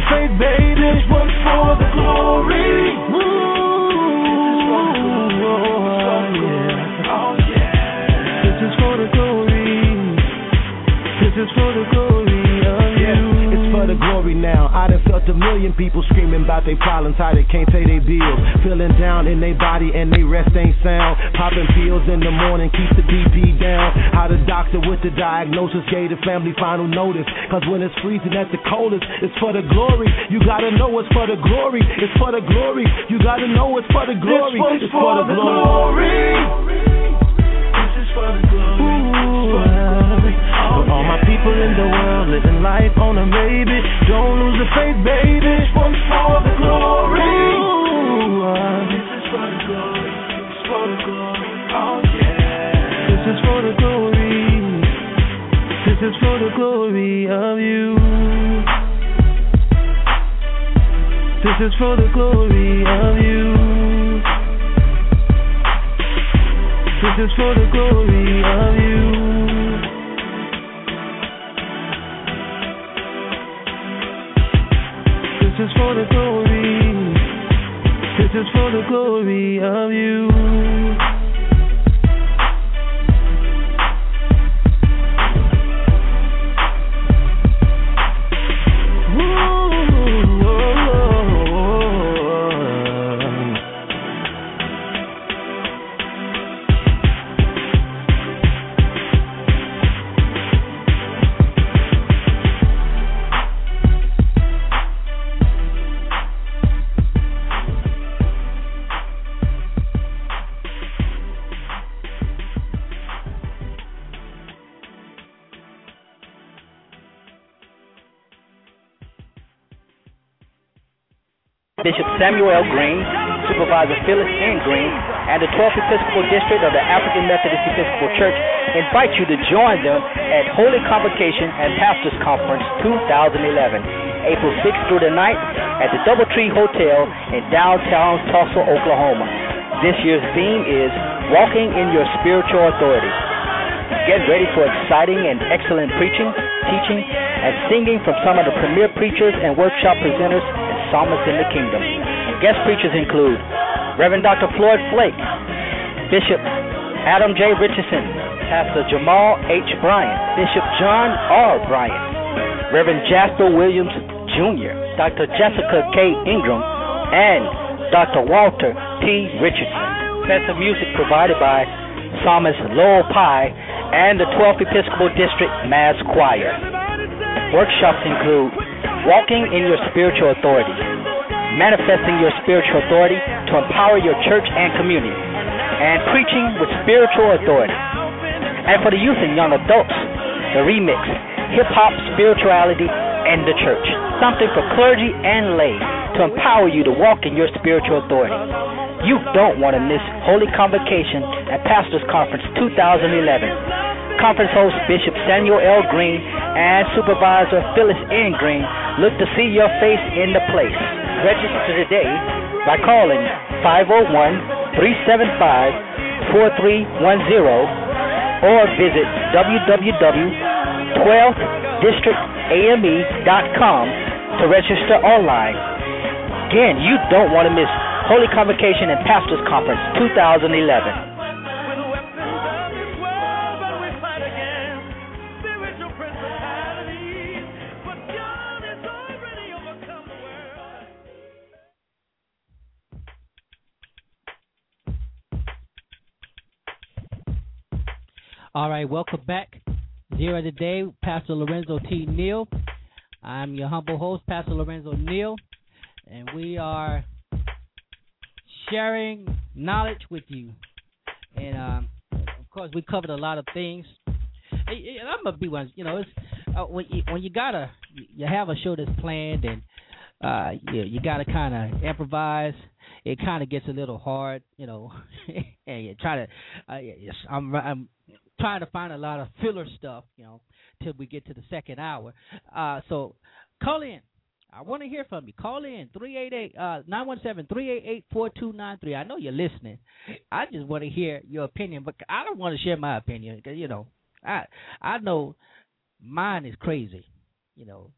faith, baby. This one's for the glory. A million people screaming about their problems, how they can't pay their bills. Feeling down in their body and they rest ain't sound. Popping pills in the morning, keep the BP down. How the doctor with the diagnosis gave the family final notice. Cause when it's freezing at the coldest, it's for the glory. You gotta know it's for the glory. It's for the glory. You gotta know it's for the glory. one's It's for the glory. This is for the glory. For all my people in the world living life on a baby. Don't lose the faith, baby. This one's for the glory. Uh. This is for the glory. It's for the glory. Oh yeah. This is for the glory. This is for the glory of you. This is for the glory of you. This is for the glory of you. Is for the glory. This is for the glory of you. Samuel. Green, Supervisor Phyllis N. Green, and the 12th Episcopal District of the African Methodist Episcopal Church invite you to join them at Holy Convocation and Pastors Conference 2011, April 6th through the 9th at the Doubletree Hotel in downtown Tulsa, Oklahoma. This year's theme is Walking in Your Spiritual Authority. Get ready for exciting and excellent preaching, teaching, and singing from some of the premier preachers and workshop presenters and psalmists in the kingdom. Guest preachers include Reverend Dr. Floyd Flake, Bishop Adam J. Richardson, Pastor Jamal H. Bryant, Bishop John R. Bryant, Reverend Jasper Williams Jr., Dr. Jessica K. Ingram, and Dr. Walter T. Richardson. Special music provided by Psalmist Lowell Pye and the 12th Episcopal District Mass Choir. Workshops include Walking in Your Spiritual Authority, Manifesting Your Spiritual Authority to Empower Your Church and Community, and Preaching with Spiritual Authority. And for the youth and young adults, the remix, Hip Hop Spirituality and the Church, something for clergy and lay to empower you to walk in your spiritual authority. You don't want to miss Holy Convocation and Pastors Conference 2011. Conference host Bishop Samuel L. Green and Supervisor Phyllis N. Green look to see your face in the place. Register today by calling 501-375-4310 or visit www.12thdistrictame.com to register online. Again, you don't want to miss Holy Convocation and Pastors Conference 2011. All right, welcome back. Zera today, Pastor Lorenzo T. Neal. I'm your humble host, Pastor Lorenzo Neal, and we are sharing knowledge with you. And um, of course, we covered a lot of things. And I'm gonna be one. You know, it's uh, when you when you gotta you have a show that's planned and uh, you you gotta kind of improvise. It kind of gets a little hard, you know, and you try to. Uh, I'm I'm trying to find a lot of filler stuff, you know, till we get to the second hour. Uh, so call in. I want to hear from you. Call in 388 uh 917-388-4293. I know you're listening. I just want to hear your opinion, but I don't want to share my opinion because you know, I I know mine is crazy, you know,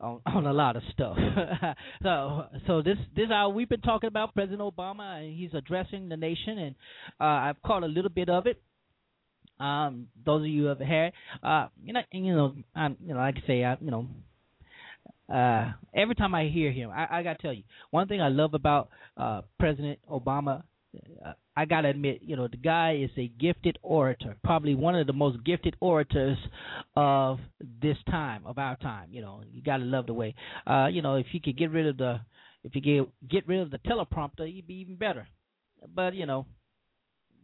on on a lot of stuff. so so this this hour we've been talking about President Obama and he's addressing the nation and uh I've caught a little bit of it. Um, those of you who have had, uh, you know, and, you know, I, you know, like I say, I, you know, uh, every time I hear him, I, I got to tell you one thing I love about uh, President Obama. Uh, I gotta admit, you know, the guy is a gifted orator, probably one of the most gifted orators of this time, of our time. You know, you gotta love the way. Uh, you know, if you could get rid of the, if you get get rid of the teleprompter, you'd be even better. But you know,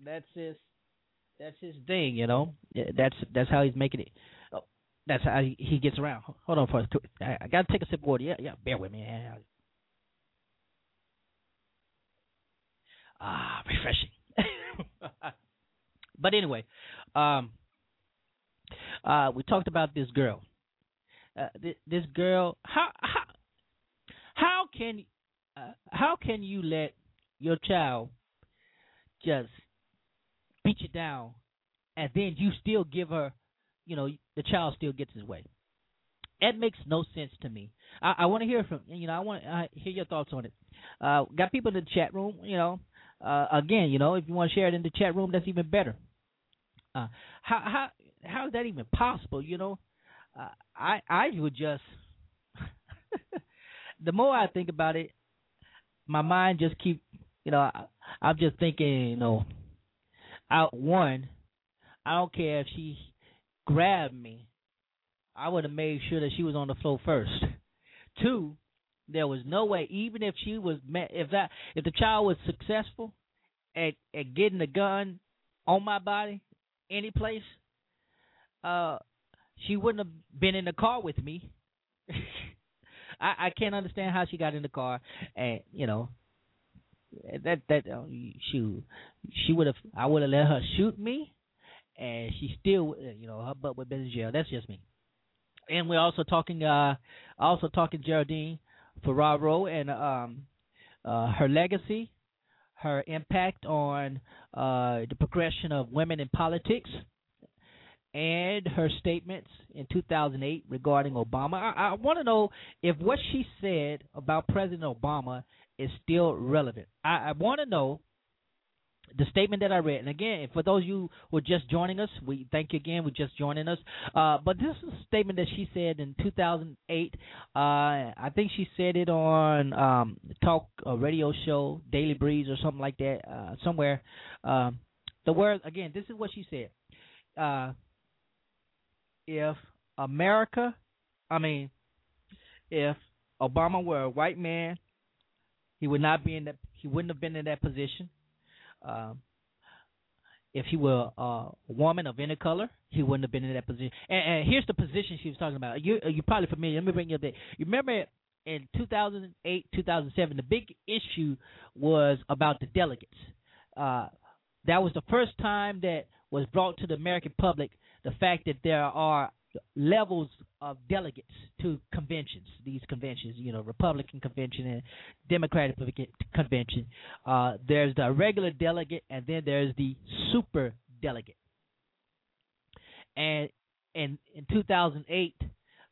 that's his, that's his thing. You know, that's that's how he's making it. Oh, that's how he, gets around. Hold on for a second. I gotta take a sip of water. Yeah, yeah, bear with me. Ah, refreshing. but anyway, um, uh, we talked about this girl. Uh, th- this girl, how how how can uh, how can you let your child just beat you down, and then you still give her, you know, the child still gets his way? That makes no sense to me. I, I want to hear from you know. I want to hear your thoughts on it. Uh, got people in the chat room. You know, uh, again, you know, if you want to share it in the chat room, that's even better. Uh, how how how is that even possible? You know, uh, I I would just the more I think about it, my mind just keep you know I, I'm just thinking you know out one, I don't care if she grabbed me, I would have made sure that she was on the floor first. Two, there was no way, even if she was, if that, if the child was successful at at getting the gun on my body, any place, uh, she wouldn't have been in the car with me. I I can't understand how she got in the car, and you know, that that uh, she she would have I would have let her shoot me, and she still you know her butt would have been in jail. That's just me. And we're also talking uh also talking Geraldine Ferraro and um, uh, her legacy, her impact on uh, the progression of women in politics, and her statements in 2008 regarding Obama. I, I want to know if what she said about President Obama is still relevant. I, I want to know the statement that I read, and again, for those of you who are just joining us, we thank you again for just joining us. Uh, but this is a statement that she said in 2008. Uh, I think she said it on um, talk radio show, Daily Breeze or something like that, uh, somewhere. Um, the word again, this is what she said. Uh, if America, I mean, if Obama were a white man, he would not be in that. He wouldn't have been in that position. Um, if he were a woman of any color, he wouldn't have been in that position. And, and here's the position she was talking about. You, you're probably familiar. Let me bring you up there. You remember in 2008, 2007, the big issue was about the delegates. Uh, that was the first time that was brought to the American public the fact that there are levels of delegates to conventions. These conventions, you know, Republican convention and Democratic convention. Uh, there's the regular delegate, and then there's the super delegate. And in in 2008,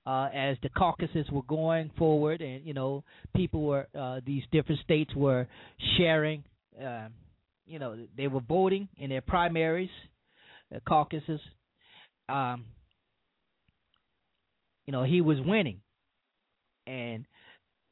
uh, as the caucuses were going forward, and you know, people were uh, these different states were sharing. Uh, you know, they were voting in their primaries, uh, caucuses. Um, you know, he was winning, and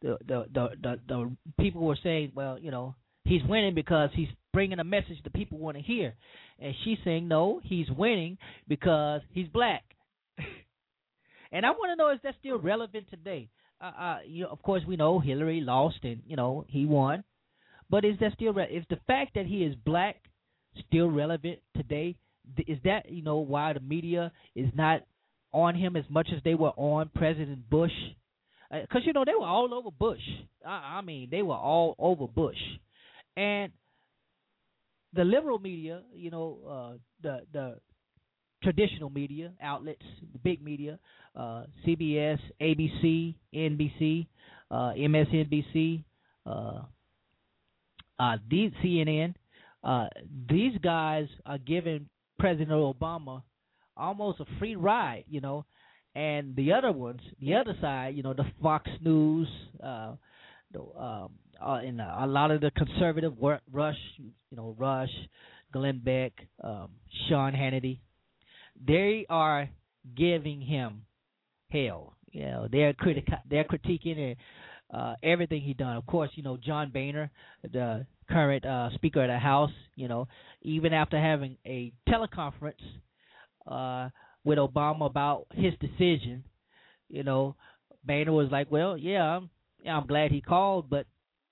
the the the the, the people were saying, well, you know, he's winning because he's bringing a message that people want to hear. And she's saying, no, he's winning because he's black. and I want to know is that still relevant today? Uh, uh, you know, of course, we know Hillary lost and you know he won, but is that still re- is the fact that he is black still relevant today? Is that you know why the media is not on him as much as they were on President Bush? Because uh, you know they were all over Bush. I, I mean, they were all over Bush, and the liberal media, you know, uh, the the traditional media outlets, the big media, uh, CBS, ABC, NBC, uh, MSNBC, uh, uh, CNN. Uh, these guys are giving President Obama almost a free ride, you know, and the other ones, the other side, you know, the Fox News, uh, the, um, uh, and a lot of the conservative work, Rush, you know, Rush, Glenn Beck, um, Sean Hannity, they are giving him hell. You know, they're critic they're critiquing uh, everything he done. Of course, you know John Boehner, the current uh, Speaker of the House. You know, even after having a teleconference uh, with Obama about his decision, you know, Boehner was like, "Well, yeah, I'm, yeah, I'm glad he called, but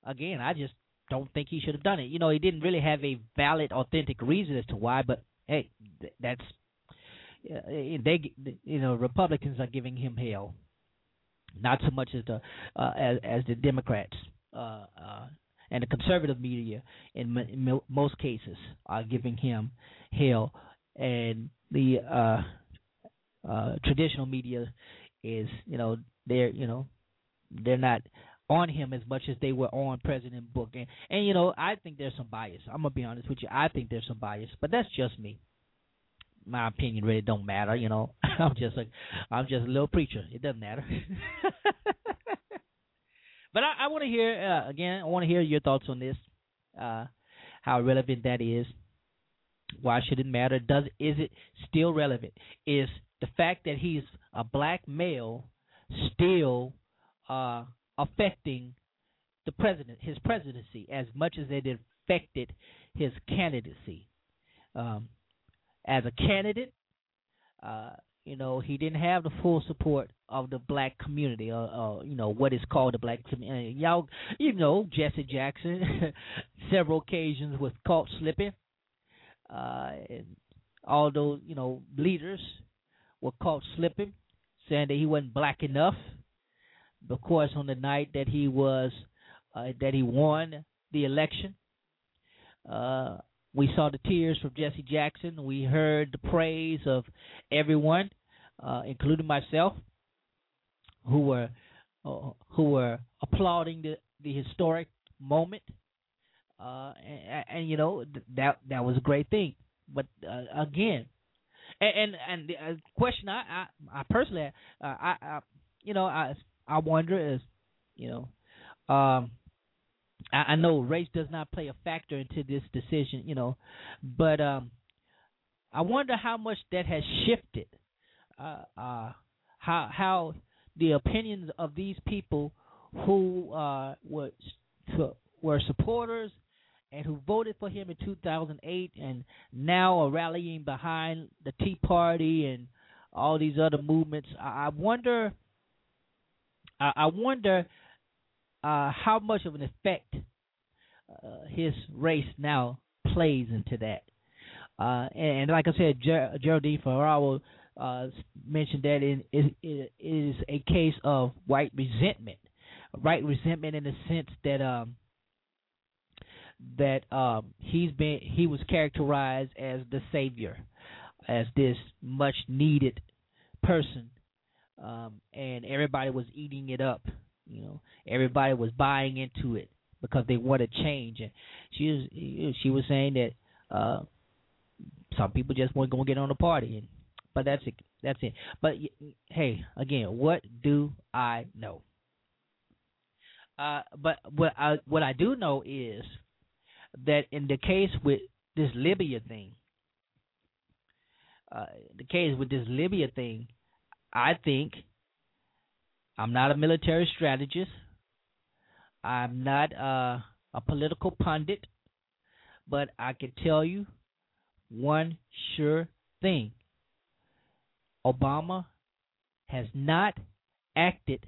again, I just don't think he should have done it. You know, he didn't really have a valid, authentic reason as to why, but hey, th- that's they you know Republicans are giving him hell, not so much as the uh, as as the Democrats uh, uh, and the conservative media in, m- in most cases are giving him hell, and the uh, uh, traditional media is you know they're you know they're not on him as much as they were on President Bush. And, and you know, I think there's some bias. I'm gonna be honest with you. I think there's some bias, but that's just me my opinion really don't matter. You know, I'm just a I'm just a little preacher. It doesn't matter. but I, I want to hear uh, again. I want to hear your thoughts on this. Uh, how relevant that is. Why should it matter? Does is it still relevant? Is the fact that he's a black male still uh, affecting the president, his presidency, as much as it affected his candidacy? Um, as a candidate. Uh, you know, he didn't have the full support of the black community, or, or you know, what is called the black community. Y'all, you know, Jesse Jackson, several occasions was caught slipping. Uh, and all those, you know, leaders were caught slipping, saying that he wasn't black enough. Of course, on the night that he was, uh, that he won the election, uh, we saw the tears from Jesse Jackson. We heard the praise of everyone, uh, including myself, who were uh, who were applauding the, the historic moment. Uh, and, and, you know that that was a great thing. But uh, again, and and, and the uh, question I, I, I personally uh, I, I you know I I wonder is you know um I, I know race does not play a factor into this decision, you know, but um, I wonder how much that has shifted. Uh, uh, how how the opinions of these people who uh, were were supporters and who voted for him in 2008 and now are rallying behind the Tea Party and all these other movements. I, wonder. I, wonder uh, how much of an effect uh, his race now plays into that. Uh, and, and, like I said, Ger- Geraldine Ferraro uh, mentioned that it, it, it is a case of white resentment, white resentment in the sense that um, that um, he's been he was characterized as the savior, as this much needed person, um, and everybody was eating it up. You know, everybody was buying into it because they wanted change. And she was she was saying that uh, some people just weren't going to get on the party, and but that's it. That's it. But hey, again, what do I know? Uh, but what I what I do know is that in the case with this Libya thing, uh, the case with this Libya thing, I think I'm not a military strategist. I'm not uh a political pundit, but I can tell you one sure thing. Obama has not acted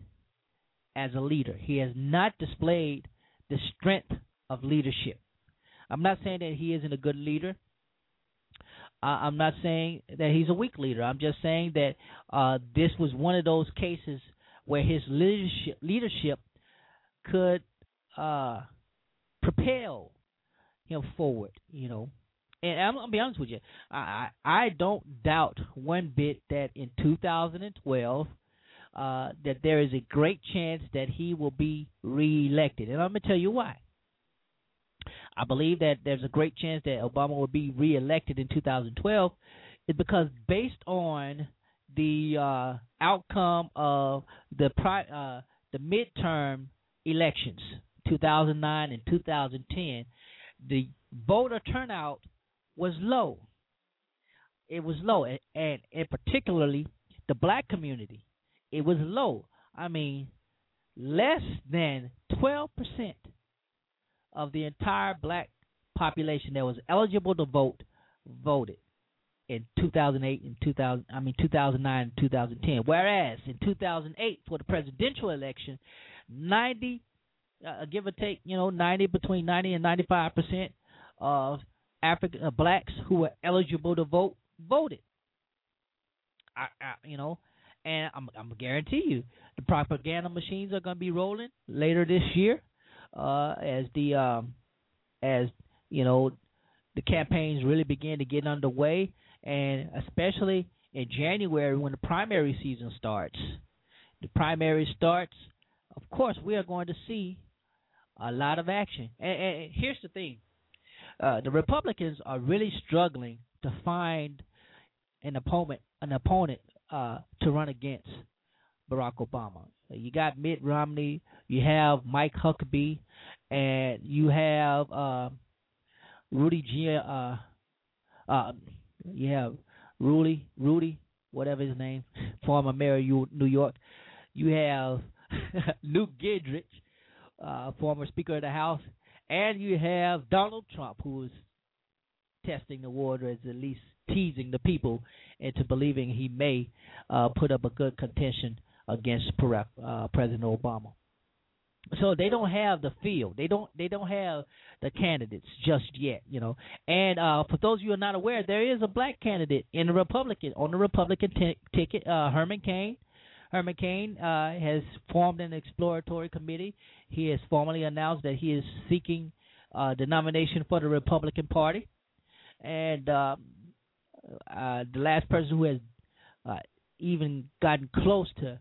as a leader. He has not displayed the strength of leadership. I'm not saying that he isn't a good leader. Uh, I'm not saying that he's a weak leader. I'm just saying that uh, this was one of those cases where his leadership leadership could uh, propel him forward. You know, and I'm gonna be honest with you, I I don't doubt one bit that in 2012 uh, that there is a great chance that he will be reelected, and I'm gonna tell you why. I believe that there's a great chance that Obama will be reelected in 2012, is because based on the uh, outcome of the pri- uh, the midterm elections, 2009 and 2010, the voter turnout was low. It was low, and, and, and particularly the black community, it was low. I mean, less than 12 percent of the entire black population that was eligible to vote voted in 2008 and 2000 I mean 2009 and 2010 whereas in 2008 for the presidential election 90 uh, give or take you know 90 between 90 and 95 percent of African uh, blacks who were eligible to vote voted. I, I you know and I'm I'm guarantee you the propaganda machines are going to be rolling later this year uh, as the um, as you know the campaigns really begin to get underway, and especially in January when the primary season starts. The primary starts, of course, we are going to see a lot of action. And, and here's the thing: uh, the Republicans are really struggling to find an opponent, an opponent uh, to run against Barack Obama. You got Mitt Romney, you have Mike Huckabee, and you have uh, Rudy G. Uh, uh, you have Rudy, Rudy, whatever his name, former mayor of New York. You have Newt Gingrich, uh, former Speaker of the House, and you have Donald Trump, who is testing the water, as at least teasing the people into believing he may uh, put up a good contention against uh, President Obama. So they don't have the field. They don't. They don't have the candidates just yet. You know. And uh, for those of you who are not aware, there is a black candidate in the Republican on the Republican t- ticket. Uh, Herman Cain. Herman Cain uh, has formed an exploratory committee. He has formally announced that he is seeking uh, the nomination for the Republican Party. And uh, the last person who has even gotten close to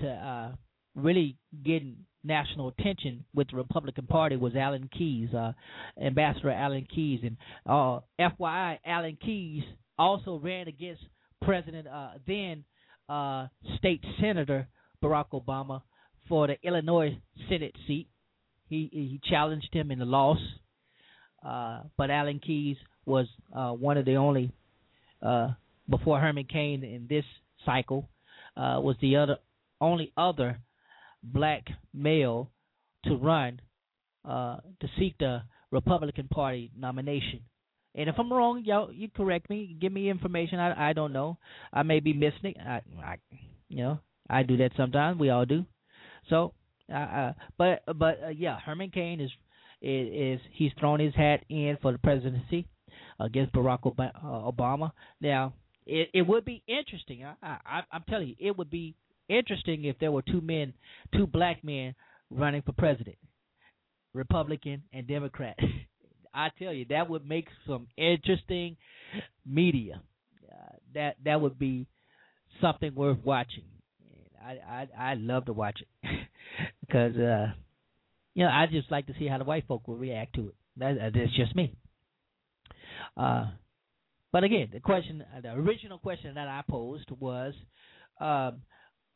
to uh, really getting national attention with the Republican Party was Alan Keyes, uh, Ambassador Alan Keyes, and uh, FYI, Alan Keyes also ran against President uh, then uh, State Senator Barack Obama for the Illinois Senate seat. He he challenged him in the loss, uh, but Alan Keyes was uh, one of the only before Herman Cain in this cycle was the other only other black male to run uh, to seek the Republican Party nomination. And if I'm wrong, y'all, you correct me, give me information. I I don't know. I may be missing it. I, I you know, I do that sometimes. We all do. So, uh, uh but but uh, yeah, Herman Cain is, is is he's thrown his hat in for the presidency against Barack Obama. Now, it it would be interesting. I, I I'm telling you, it would be interesting if there were two men, two black men running for president, Republican and Democrat. I tell you, that would make some interesting media. Uh, that that would be something worth watching. I I I love to watch it because uh, you know I just like to see how the white folk will react to it. That, that's just me. Uh, but again, the question, the original question that I posed was, um,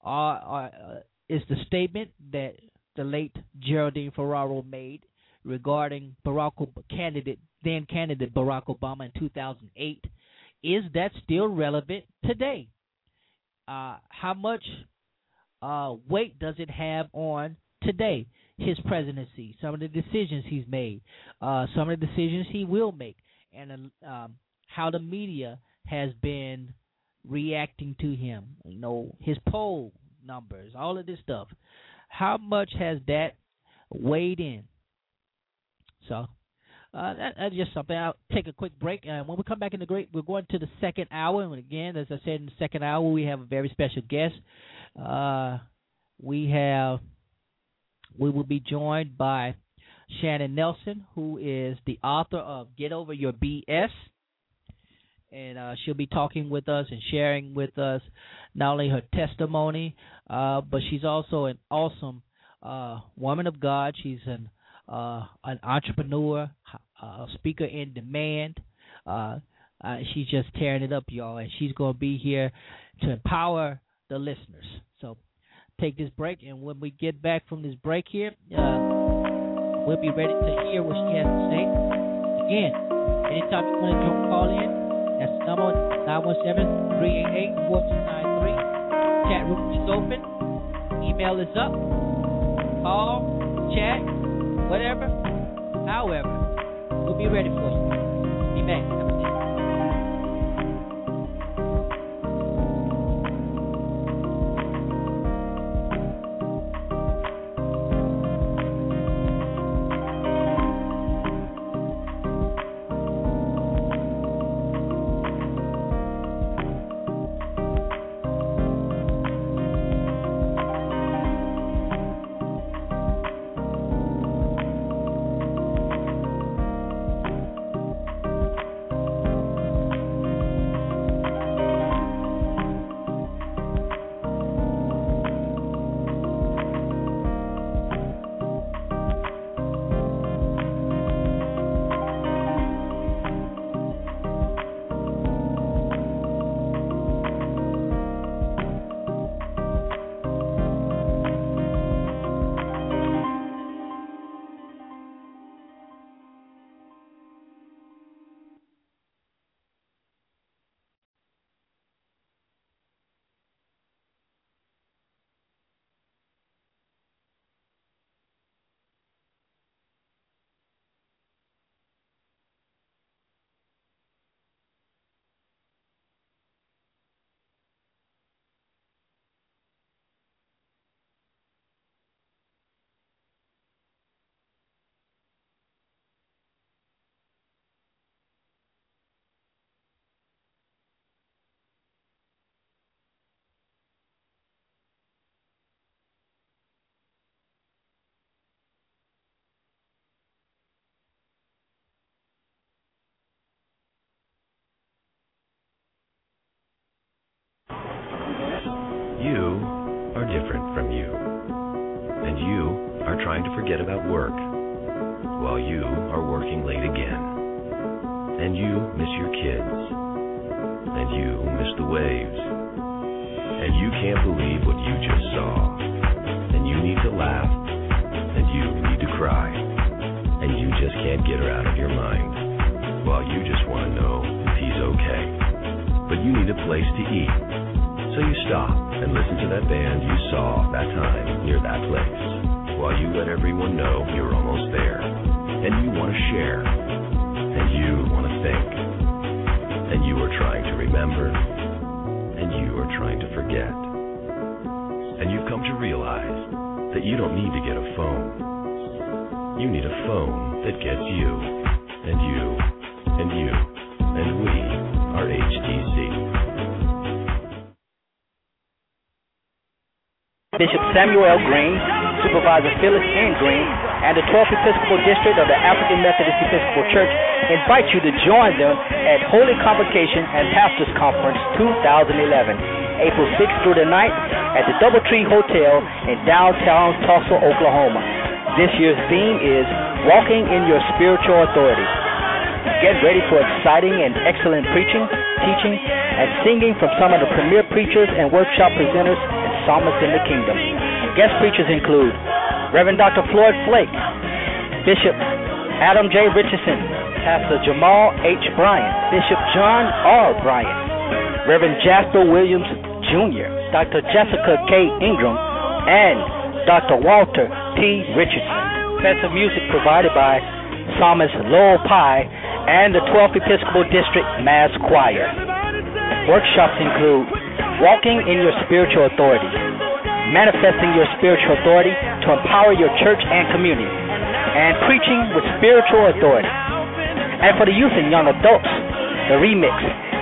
uh, is the statement that the late Geraldine Ferraro made regarding Barack candidate then candidate Barack Obama in 2008 is that still relevant today? Uh, how much uh, weight does it have on today? his presidency, some of the decisions he's made, uh, some of the decisions he will make, and um, how the media has been reacting to him. You know, his poll numbers, all of this stuff. How much has that weighed in? So uh, that, that's just something. I'll take a quick break, and when we come back in the great, we're going to the second hour. And again, as I said in the second hour, we have a very special guest. Uh, we have we will be joined by Shanon Nelson, who is the author of Get Over Your BS. And uh, she'll be talking with us and sharing with us not only her testimony, uh, but she's also an awesome uh, woman of God. She's an uh, an entrepreneur, a speaker in demand. Uh, uh, she's just tearing it up, y'all, and she's going to be here to empower the listeners. So take this break, and when we get back from this break here, uh, we'll be ready to hear what she has to say. Again, anytime you want to call in, that's number 917-388-4293. Chat room is open. Email is up. Call, chat, whatever, however, we'll be ready for you. Be back. Trying to forget about work while you are working late again. And you miss your kids. And you miss the waves. And you can't believe what you just saw. And you need to laugh. And you need to cry. And you just can't get her out of your mind. While you just want to know if he's okay. But you need a place to eat. So you stop and listen to that band you saw that time near that place. While you let everyone know you're almost there. And you want to share. And you want to think. And you are trying to remember. And you are trying to forget. And you've come to realize that you don't need to get a phone. You need a phone that gets you. And you. And you. And we are HTC. Bishop Samuel Green, Supervisor Phyllis N. Green, and the 12th Episcopal District of the African Methodist Episcopal Church invite you to join them at Holy Convocation and Pastors Conference 2011, April 6th through the 9th at the Doubletree Hotel in downtown Tulsa, Oklahoma. This year's theme is Walking in Your Spiritual Authority. Get ready for exciting and excellent preaching, teaching, and singing from some of the premier preachers and workshop presenters and psalmists in the kingdom. Guest preachers include Reverend Dr. Floyd Flake, Bishop Adam J. Richardson, Pastor Jamal H. Bryant, Bishop John R. Bryant, Reverend Jasper Williams Jr., Dr. Jessica K. Ingram, and Dr. Walter P. Richardson. Special music provided by Psalmist Lowell Pye and the 12th Episcopal District Mass Choir. Workshops include walking in your spiritual authority, manifesting your spiritual authority to empower your church and community, and preaching with spiritual authority. And for the youth and young adults, the remix,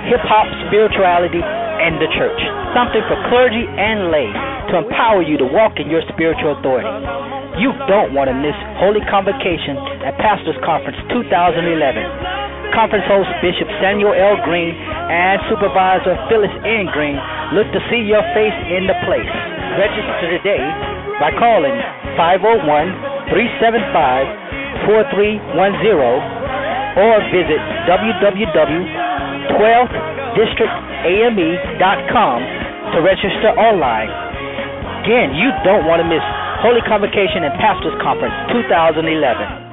hip hop, spirituality, and the church. Something for clergy and lay to empower you to walk in your spiritual authority. You don't want to miss Holy Convocation at Pastors Conference 2011. Conference host Bishop Samuel L. Green and Supervisor Phyllis N. Green look to see your face in the place. Register today by calling 501 375 4310 or visit www.12thdistrictame.com to register online. Again, you don't want to miss Holy Convocation and Pastors Conference 2011.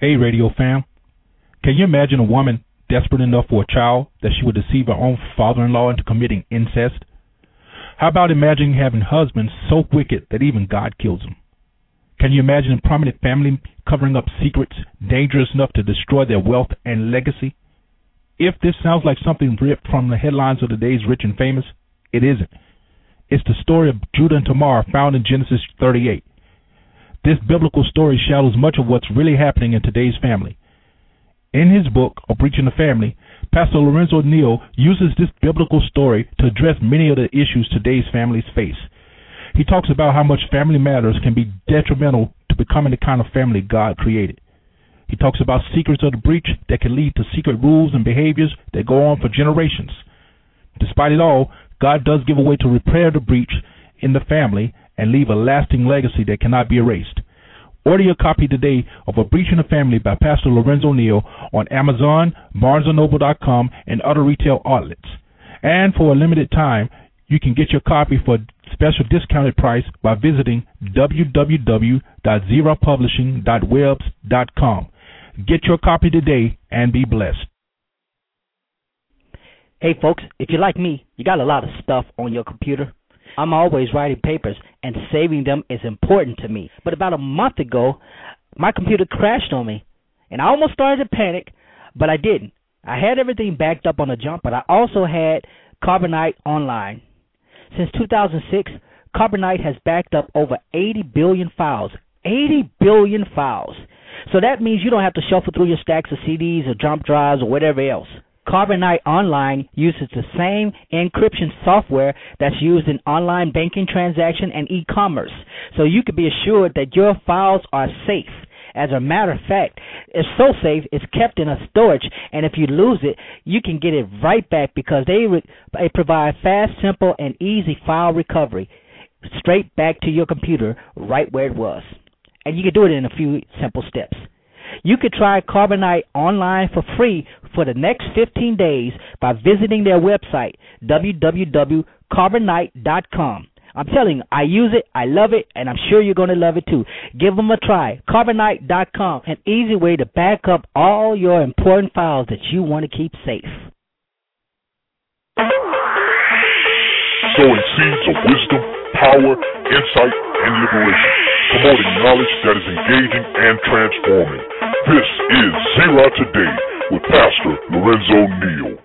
Hey, radio fam. Can you imagine a woman desperate enough for a child that she would deceive her own father in law into committing incest? How about imagining having husbands so wicked that even God kills them? Can you imagine a prominent family covering up secrets dangerous enough to destroy their wealth and legacy? If this sounds like something ripped from the headlines of today's rich and famous, it isn't. It's the story of Judah and Tamar found in Genesis 38. This biblical story shadows much of what's really happening in today's family. In his book, A Breach in the Family, Pastor Lorenzo Neal uses this biblical story to address many of the issues today's families face. He talks about how much family matters can be detrimental to becoming the kind of family God created. He talks about secrets of the breach that can lead to secret rules and behaviors that go on for generations. Despite it all, God does give a way to repair the breach in the family and leave a lasting legacy that cannot be erased. Order your copy today of A Breach in the Family by Pastor Lorenzo Neal on Amazon, BarnesandNoble.com, and other retail outlets. And for a limited time, you can get your copy for a special discounted price by visiting www.zerapublishing.webs.com. Get your copy today and be blessed. Hey, folks, if you're like me, you got a lot of stuff on your computer. I'm always writing papers, and saving them is important to me. But about a month ago, my computer crashed on me, and I almost started to panic, but I didn't. I had everything backed up on a jump, but I also had Carbonite online. Since 2006, Carbonite has backed up over 80 billion files. 80 billion files. So that means you don't have to shuffle through your stacks of CDs or jump drives or whatever else. Carbonite Online uses the same encryption software that's used in online banking transaction and e-commerce. So you can be assured that your files are safe. As a matter of fact, it's so safe it's kept in a storage, and if you lose it, you can get it right back because they, re- they provide fast, simple, and easy file recovery straight back to your computer right where it was. And you can do it in a few simple steps. You could try Carbonite online for free for the next 15 days by visiting their website, www.carbonite.com. I'm telling you, I use it, I love it, and I'm sure you're going to love it too. Give them a try. Carbonite.com, an easy way to back up all your important files that you want to keep safe. Sowing seeds of wisdom, power, insight, and liberation. Promoting knowledge that is engaging and transforming. This is Zera Today with Pastor Lorenzo Neal.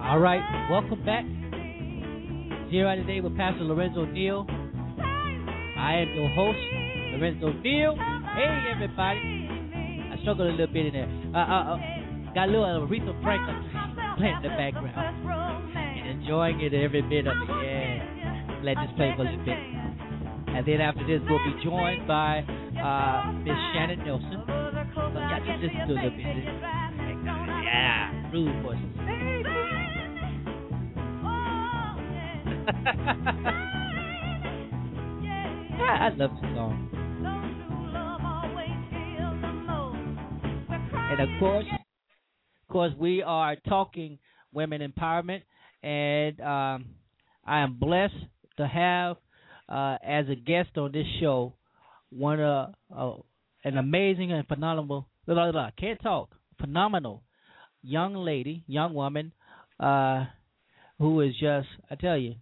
All right, welcome back. Zera Today with Pastor Lorenzo Neal. I am your host, Lorenzo Neal. Hey, everybody. I struggled a little bit in there. Uh, uh, uh, got a little Aretha Franklin playing in the background. And enjoying it, every bit of it. Yeah. Let this play for a little bit. And then after this, we'll be joined by uh, Miss Shanon Nelson. So y'all just listen to a little bit. Yeah, rude voices. yeah, I love the song. And of course, of course, we are talking women empowerment. and um, I am blessed to have uh, as a guest on this show one uh, uh an amazing and phenomenal blah, blah, blah, can't talk phenomenal young lady, young woman, uh, who is just I tell you,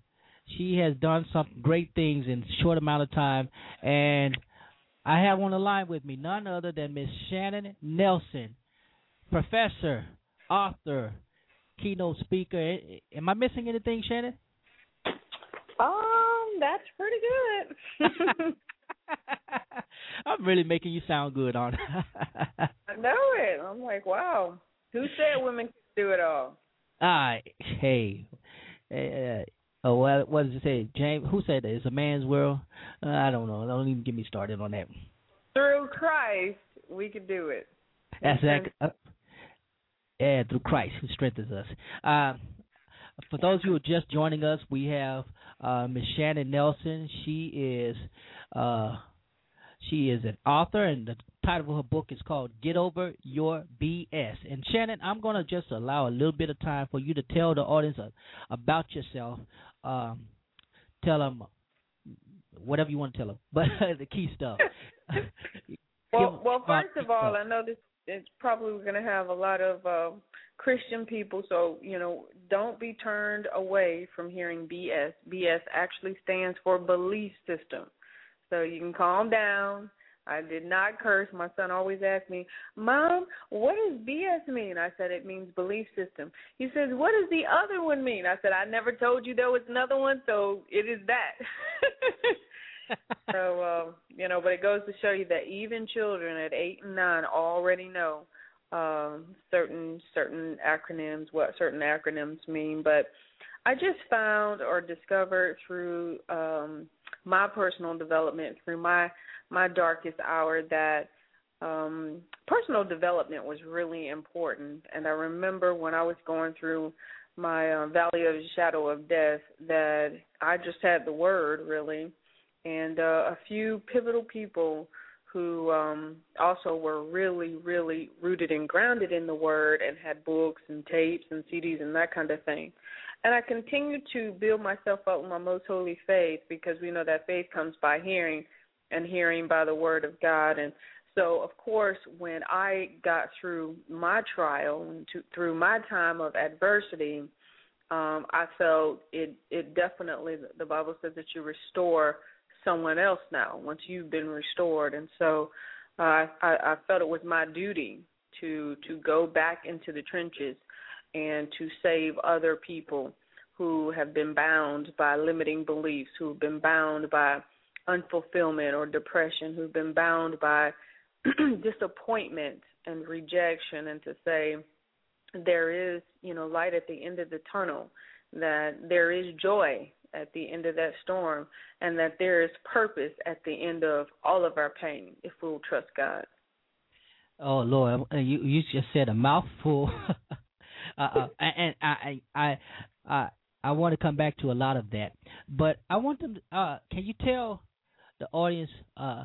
she has done some great things in short amount of time and I have on the line with me none other than Miss Shanon Nelson, professor, author, keynote speaker. Am I missing anything, Shanon? Um, that's pretty good. I'm really making you sound good on. I know it. I'm like, wow. Who said women can do it all? Ah, hey, uh, oh, what, what does it say? James, who said that? It's a man's world. Uh, I don't know. Don't even get me started on that. Through Christ, we can do it. That's exactly. Uh, through Christ who strengthens us. Uh, for those who are just joining us, we have uh, Miss Shanon Nelson. She is uh, she is an author, and the title of her book is called "Get Over Your BS." And Shanon, I'm going to just allow a little bit of time for you to tell the audience about yourself. Um, tell them whatever you want to tell them, but the key stuff. well, well, first of all, I know this it's probably going to have a lot of uh, Christian people, so you know, don't be turned away from hearing BS. BS actually stands for belief system. So you can calm down. I did not curse. My son always asks me, Mom, what does BS mean? I said, It means belief system. He says, What does the other one mean? I said, I never told you there was another one, so it is that. so, uh, you know, but it goes to show you that even children at eight and nine already know um, certain certain acronyms, what certain acronyms mean. But I just found or discovered through um, my personal development, through my my darkest hour, that um, personal development was really important. And I remember when I was going through my uh, valley of shadow of death, that I just had the word really, and uh, a few pivotal people who um also were really really rooted and grounded in the word and had books and tapes and CDs and that kind of thing. And I continue to build myself up with my most holy faith because we know that faith comes by hearing and hearing by the word of God. And so, of course, when I got through my trial and through my time of adversity, um, I felt it. It definitely the Bible says that you restore someone else now once you've been restored, and so uh, I, I felt it was my duty to to go back into the trenches and to save other people who have been bound by limiting beliefs, who've been bound by unfulfillment or depression, who've been bound by disappointment and rejection, and to say there is, you know, light at the end of the tunnel, that there is joy at the end of that storm, and that there is purpose at the end of all of our pain if we will trust God. Oh Lord, you you just said a mouthful. uh, uh, and I, I, I, I want to come back to a lot of that, but I want them. Uh, can you tell the audience? Uh,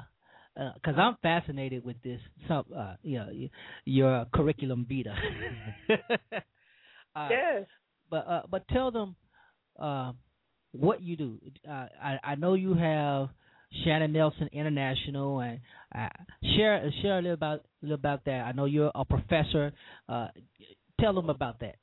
because uh, I'm fascinated with this. Some, uh, you know, your curriculum vitae. uh, yes. But uh, but tell them uh, what you do. Uh, I I know you have Shanon Nelson International, and uh, share share a little about little about that. I know you're a professor. Uh, tell them about that.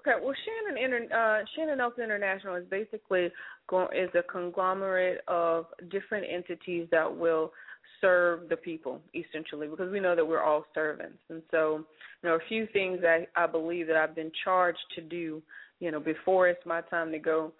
Okay, well, Shanon Inter- uh, Shanon Nelson International is basically is a conglomerate of different entities that will serve the people essentially because we know that we're all servants and so you know a few things that I believe that I've been charged to do you know before it's my time to go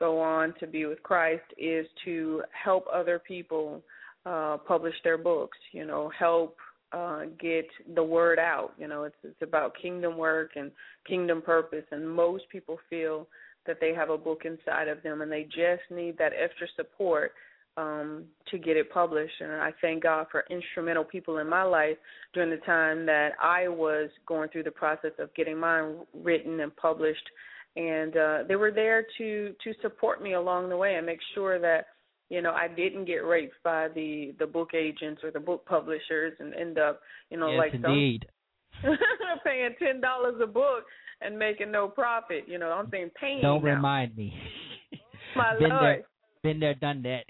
go on to be with Christ is to help other people uh publish their books you know help uh, get the word out. You know, it's it's about kingdom work and kingdom purpose, and most people feel that they have a book inside of them, and they just need that extra support um, to get it published. And I thank God for instrumental people in my life during the time that I was going through the process of getting mine written and published, and uh, they were there to to support me along the way and make sure that you know, I didn't get raped by the the book agents or the book publishers and end up, you know, yes, like indeed. some paying ten dollars a book and making no profit. You know, I'm saying pain. Don't now. remind me. My been lord. there, been there, done that.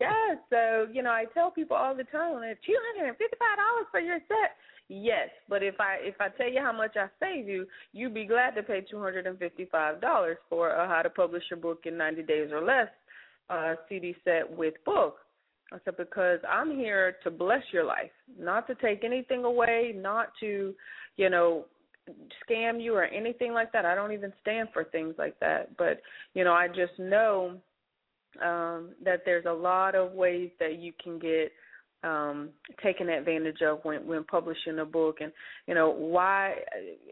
yeah, so you know, I tell people all the time, two hundred and fifty-five dollars for your set. Yes, but if I if I tell you how much I save you, you'd be glad to pay two hundred and fifty-five dollars for a How to Publish Your Book in ninety days or less uh, CD set with book. I said because I'm here to bless your life, not to take anything away, not to, you know, scam you or anything like that. I don't even stand for things like that. But you know, I just know um, that there's a lot of ways that you can get um taken advantage of when when publishing a book. And you know why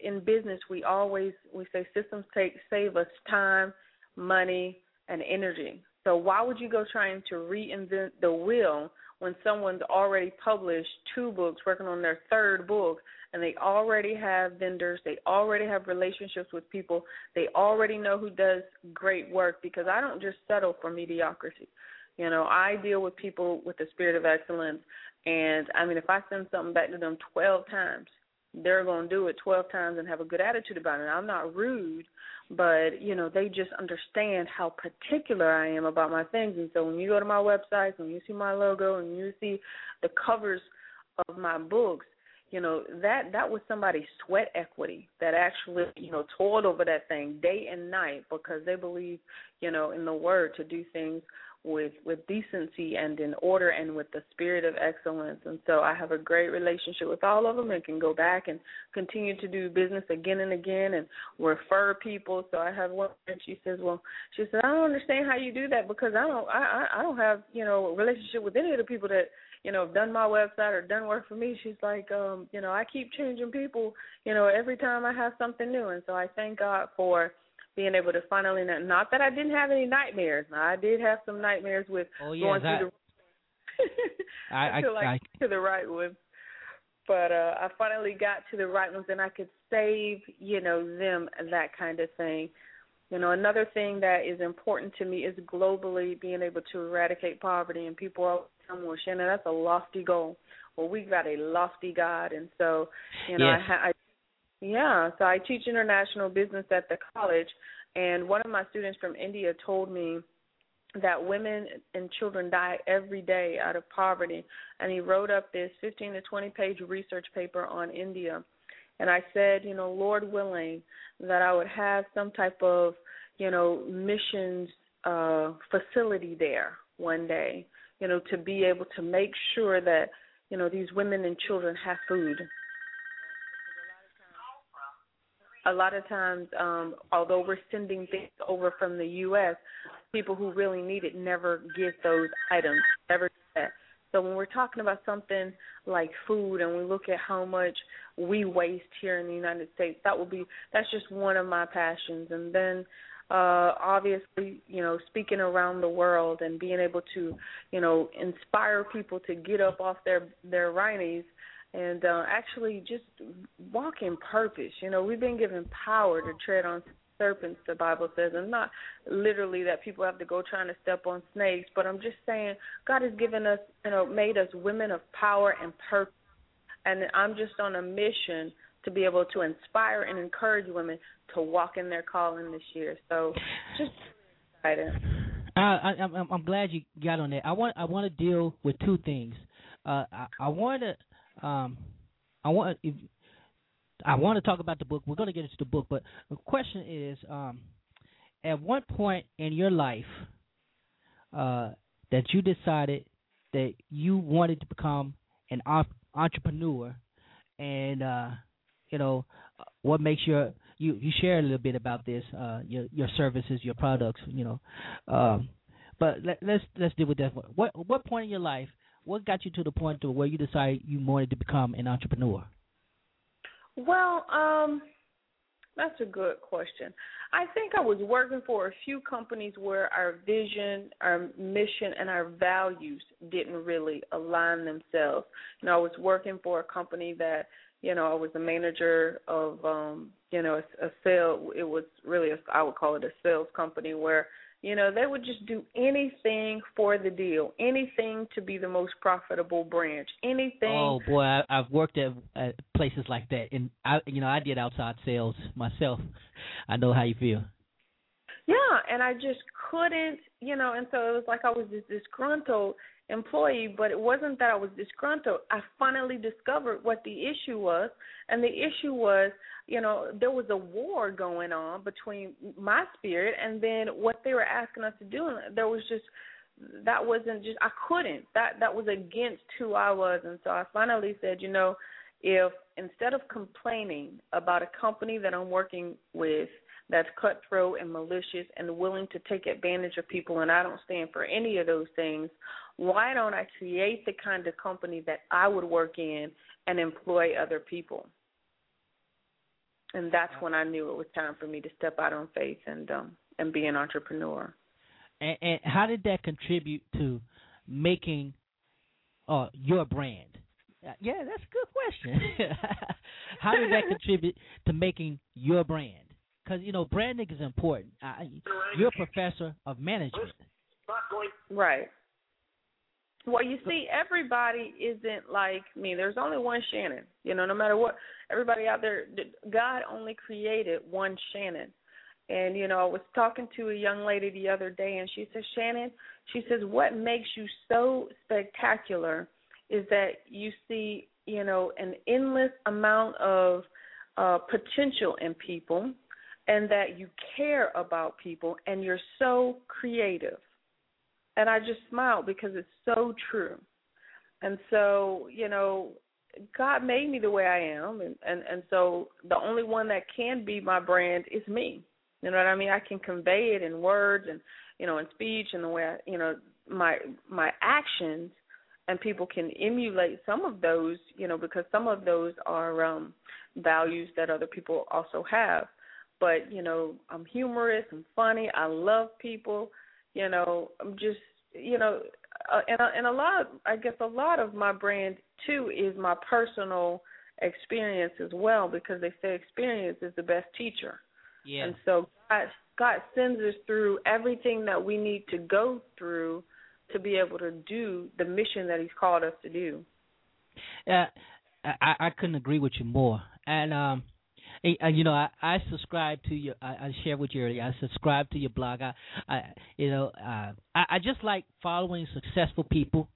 in business we always we say systems take save us time money and energy. So why would you go trying to reinvent the wheel when someone's already published two books working on their third book and they already have vendors, they already have relationships with people, they already know who does great work? Because I don't just settle for mediocrity. You know, I deal with people with the spirit of excellence and I mean if I send something back to them 12 times, they're going to do it 12 times and have a good attitude about it. I'm not rude, but you know, they just understand how particular I am about my things and so when you go to my website, when you see my logo and you see the covers of my books, you know that that was somebody's sweat equity that actually you know toiled over that thing day and night because they believe you know in the word to do things with with decency and in order and with the spirit of excellence. And so i have a great relationship with all of them and can go back and continue to do business again and again and refer people. So i have one and she says well she said i don't understand how you do that because i don't i i don't have you know a relationship with any of the people that you know, have done my website or done work for me, she's like, um, you know, I keep changing people, you know, every time I have something new. And so I thank God for being able to finally not not that I didn't have any nightmares. I did have some nightmares with oh, yeah, going that, through the I, I, like I, to the right ones. But uh I finally got to the right ones and I could save, you know, them that kind of thing. You know, another thing that is important to me is globally being able to eradicate poverty and people are come well, Shanon, that's a lofty goal. Well, we've got a lofty God, and so you know, yes. I, I yeah, so I teach international business at the college, and one of my students from India told me that women and children die every day out of poverty, and he wrote up this 15 to 20 page research paper on India. And I said, you know, Lord willing, that I would have some type of, you know, missions uh facility there one day you know, to be able to make sure that, you know, these women and children have food. A lot of times, um, although we're sending things over from the U.S., people who really need it never get those items, never get that. So when we're talking about something like food and we look at how much we waste here in the United States, that will be that's just one of my passions. And then uh obviously you know speaking around the world and being able to you know inspire people to get up off their their rhinos and uh actually just walk in purpose you know we've been given power to tread on serpents the bible says and not literally that people have to go trying to step on snakes but i'm just saying god has given us you know made us women of power and purpose and i'm just on a mission to be able to inspire and encourage women to walk in their calling this year. So just excited. I, I'm, I'm glad you got on that. I want I want to deal with two things. Uh, I, I want to um, I want if, I want to talk about the book. We're going to get into the book, but the question is, um, at what point in your life uh, that you decided that you wanted to become an op- entrepreneur, and uh, you know, what makes your you you share a little bit about this, uh, your your services, your products, you know. Um, but let, let's let's deal with that. What what point in your life? What got you to the point to where you decided you wanted to become an entrepreneur? Well, um, that's a good question. I think I was working for a few companies where our vision, our mission, and our values didn't really align themselves. You know, I was working for a company that you know, I was a manager of um, you know, a, a sale it was really a I would call it a sales company where, You know, they would just do anything for the deal, anything to be the most profitable branch, anything. Oh boy, I, I've worked at, at places like that, and I, you know, I did outside sales myself. I know how you feel. Yeah, and I just couldn't, you know, and so it was like I was this disgruntled employee, but it wasn't that I was disgruntled. I finally discovered what the issue was, and the issue was, you know, there was a war going on between my spirit and then what they were asking us to do. And there was just that wasn't just I couldn't. That that was against who I was, and so I finally said, you know, if instead of complaining about a company that I'm working with that's cutthroat and malicious and willing to take advantage of people and I don't stand for any of those things, why don't I create the kind of company that I would work in and employ other people? And that's when I knew it was time for me to step out on faith and um and be an entrepreneur. And, and how did that contribute to making uh your brand? Yeah, that's a good question. how did that contribute to making your brand? Because you know, branding is important. Uh, you're a professor of management. Right. Well, you see, everybody isn't like me. There's only one Shanon. You know, no matter what, everybody out there, God only created one Shanon. And you know, I was talking to a young lady the other day, and she says, Shanon, she says, what makes you so spectacular is that you see, you know, an endless amount of uh, potential in people, and that you care about people, and you're so creative and I just smiled because it's so true. And so, you know, God made me the way I am and, and and so the only one that can be my brand is me. You know what I mean? I can convey it in words and you know, in speech and the way I, you know, my my actions and people can emulate some of those, you know, because some of those are um values that other people also have. But, you know, I'm humorous, I'm funny, I love people you know i'm just you know uh, and and a lot of, i guess a lot of my brand too is my personal experience as well because they say experience is the best teacher. Yeah. And so god god sends us through everything that we need to go through to be able to do the mission that he's called us to do. Yeah uh, i i couldn't agree with you more. And um Hey, uh, you know, I, I subscribe to your. I, I shared with you earlier. I subscribe to your blog. I, I you know, uh, I, I just like following successful people.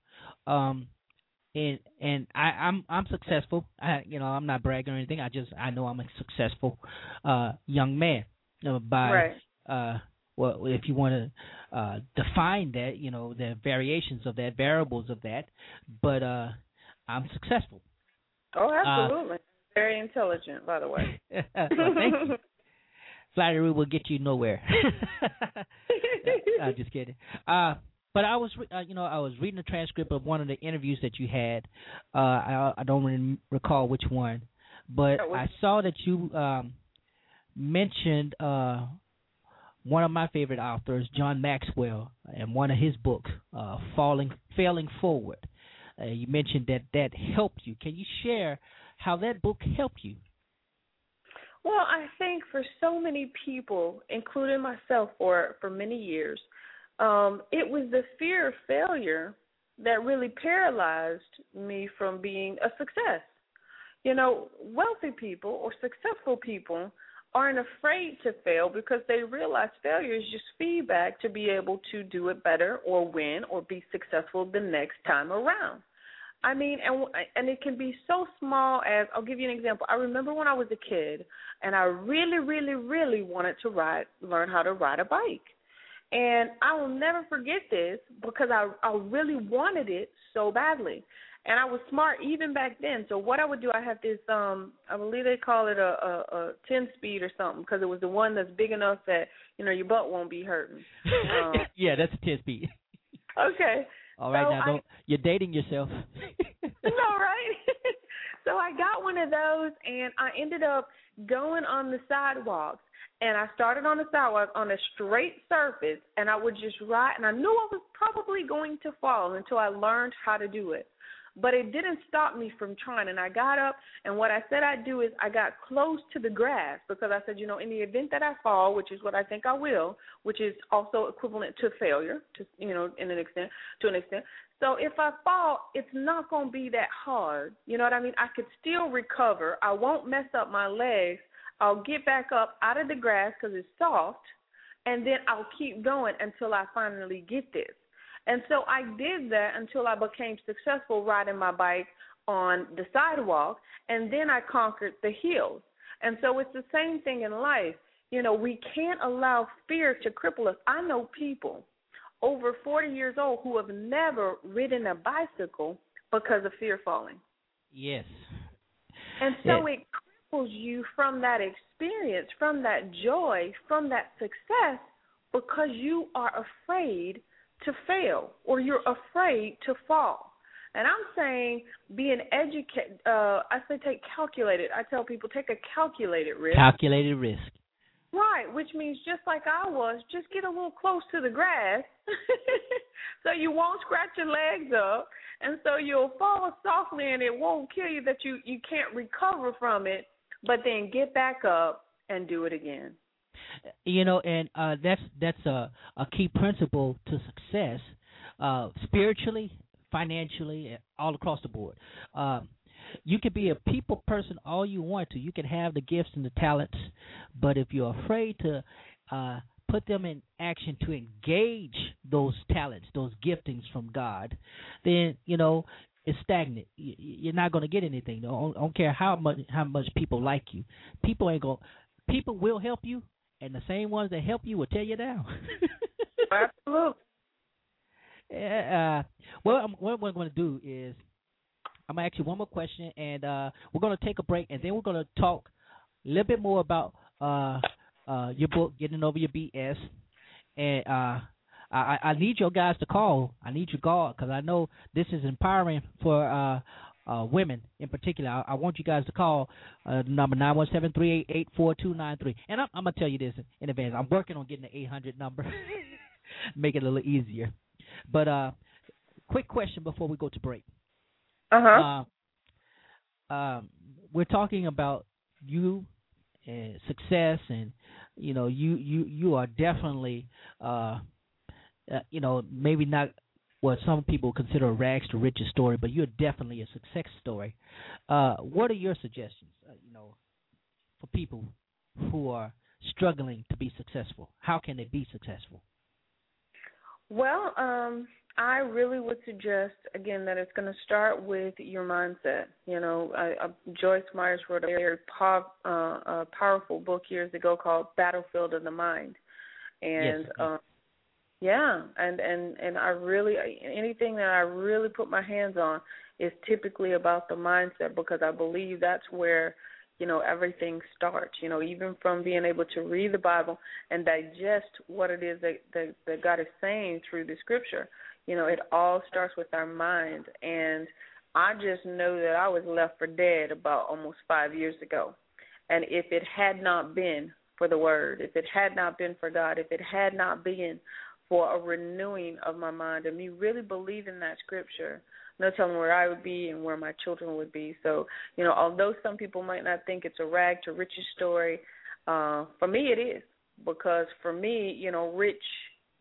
Um, and and I, I'm I'm successful. I you know I'm not bragging or anything. I just I know I'm a successful uh young man. You know, by right. uh well if you want to uh define that, you know, the variations of that, variables of that, but uh I'm successful. Oh, absolutely. Very intelligent, by the way. well, thank you. Flattery will get you nowhere. I'm just kidding. Uh, but I was, uh, you know, I was reading the transcript of one of the interviews that you had. Uh, I, I don't really recall which one, but I saw that you um, mentioned uh, one of my favorite authors, John Maxwell, and one of his books, uh, "Falling, Failing Forward." Uh, you mentioned that that helped you. Can you share how that book helped you? Well, I think for so many people, including myself for for many years, um, it was the fear of failure that really paralyzed me from being a success. You know, wealthy people or successful people aren't afraid to fail because they realize failure is just feedback to be able to do it better or win or be successful the next time around. I mean, and and it can be so small as I'll give you an example. I remember when I was a kid, and I really, really, really wanted to ride, learn how to ride a bike, and I will never forget this because I I really wanted it so badly, and I was smart even back then. So what I would do, I had this um, I believe they call it a a, a ten speed or something because it was the one that's big enough that you know your butt won't be hurting. Um, yeah, that's a ten speed. okay. All right, so now don't I, you're dating yourself. no, right? so I got one of those, and I ended up going on the sidewalks. And I started on the sidewalk on a straight surface, and I would just ride. And I knew I was probably going to fall until I learned how to do it. But it didn't stop me from trying. And I got up, and what I said I'd do is I got close to the grass because I said, you know, in the event that I fall, which is what I think I will, which is also equivalent to failure, to you know, in an extent, to an extent. So if I fall, it's not going to be that hard. You know what I mean? I could still recover. I won't mess up my legs. I'll get back up out of the grass because it's soft, and then I'll keep going until I finally get this. And so I did that until I became successful riding my bike on the sidewalk, and then I conquered the hills. And so it's the same thing in life. You know, we can't allow fear to cripple us. I know people over 40 years old who have never ridden a bicycle because of fear falling. Yes. And so it cripples you from that experience, from that joy, from that success because you are afraid to fail or you're afraid to fall. And I'm saying being educated, uh, I say take calculated. I tell people take a calculated risk. Calculated risk. Right, which means just like I was, just get a little close to the grass so you won't scratch your legs up and so you'll fall softly and it won't kill you that you you can't recover from it, but then get back up and do it again you know, and uh, that's that's a a key principle to success, uh, spiritually, financially, all across the board. Uh, you can be a people person all you want to. You can have the gifts and the talents, but if you're afraid to uh, put them in action to engage those talents, those giftings from God, then you know it's stagnant. You're not going to get anything. I don't care how much how much people like you. People ain't going. People will help you, and the same ones that help you will tear you down. Absolutely. Uh, well, what we're going to do is I'm going to ask you one more question, and uh, we're going to take a break, and then we're going to talk a little bit more about uh, uh, your book, Getting Over Your BS. And uh, I, I need your guys to call. I need you to call because I know this is empowering for uh, women in particular. I, I, want you guys to call uh, number nine one seven three eight eight four two nine three. And I'm, I'm, gonna tell you this in advance. I'm working on getting the eight hundred number, make it a little easier. But uh, quick question before we go to break. Uh-huh. Uh Um, we're talking about you and success, and you know, you you you are definitely, uh, uh you know, maybe not what some people consider a rags to riches story, but you're definitely a success story. Uh, what are your suggestions, uh, you know, for people who are struggling to be successful? How can they be successful? Well, um, I really would suggest again that it's going to start with your mindset. You know, I, I, Joyce Myers wrote a very po- uh, a powerful book years ago called Battlefield of the Mind, and yes. um, yeah, and and and I really anything that I really put my hands on is typically about the mindset because I believe that's where you know everything starts. You know, even from being able to read the Bible and digest what it is that that, that God is saying through the Scripture. You know, it all starts with our mind, and I just know that I was left for dead about almost five years ago, and if it had not been for the Word, if it had not been for God, if it had not been for a renewing of my mind and me really believing that scripture. No telling where I would be and where my children would be. So, you know, although some people might not think it's a rag to riches story, uh, for me it is. Because for me, you know, rich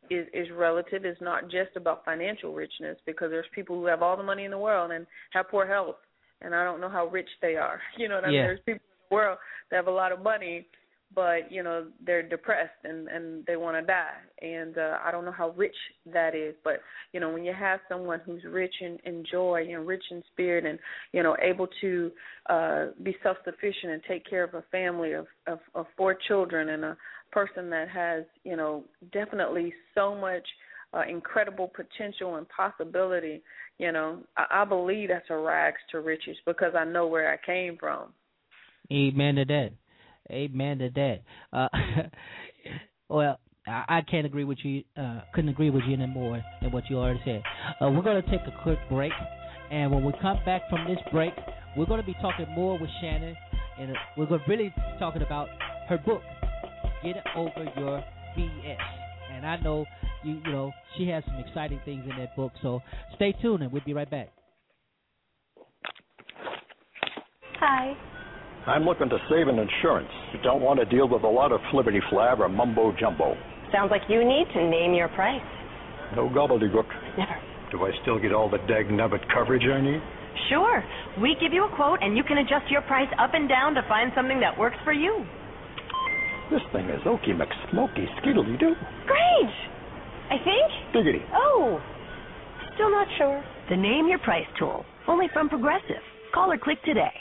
is is relative. It's not just about financial richness because there's people who have all the money in the world and have poor health and I don't know how rich they are. You know what I yeah. mean? There's people in the world that have a lot of money but you know they're depressed and and they want to die. And uh i don't know how rich that is but you know when you have someone who's rich in, in joy and rich in spirit and you know able to uh be self sufficient and take care of a family of, of of four children and a person that has you know definitely so much uh, incredible potential and possibility you know I, I believe that's a rags to riches because i know where i came from. Amen to that Amen to that. Uh, well, I, I can't agree with you. Uh, couldn't agree with you any more than what you already said. Uh, we're going to take a quick break, and when we come back from this break, we're going to be talking more with Shanon, and we're going to really be talking about her book, "Get Over Your BS." And I know you, you know, she has some exciting things in that book. So stay tuned, and we'll be right back. Hi. I'm looking to save in insurance. You don't want to deal with a lot of flippity flab or mumbo jumbo. Sounds like you need to name your price. No gobbledygook. Never. Do I still get all the dag nubbit coverage I need? Sure. We give you a quote and you can adjust your price up and down to find something that works for you. This thing is Okie McSmoky Skiddly Doo. Great! I think. Diggity. Oh. Still not sure. The Name Your Price tool. Only from Progressive. Call or click today.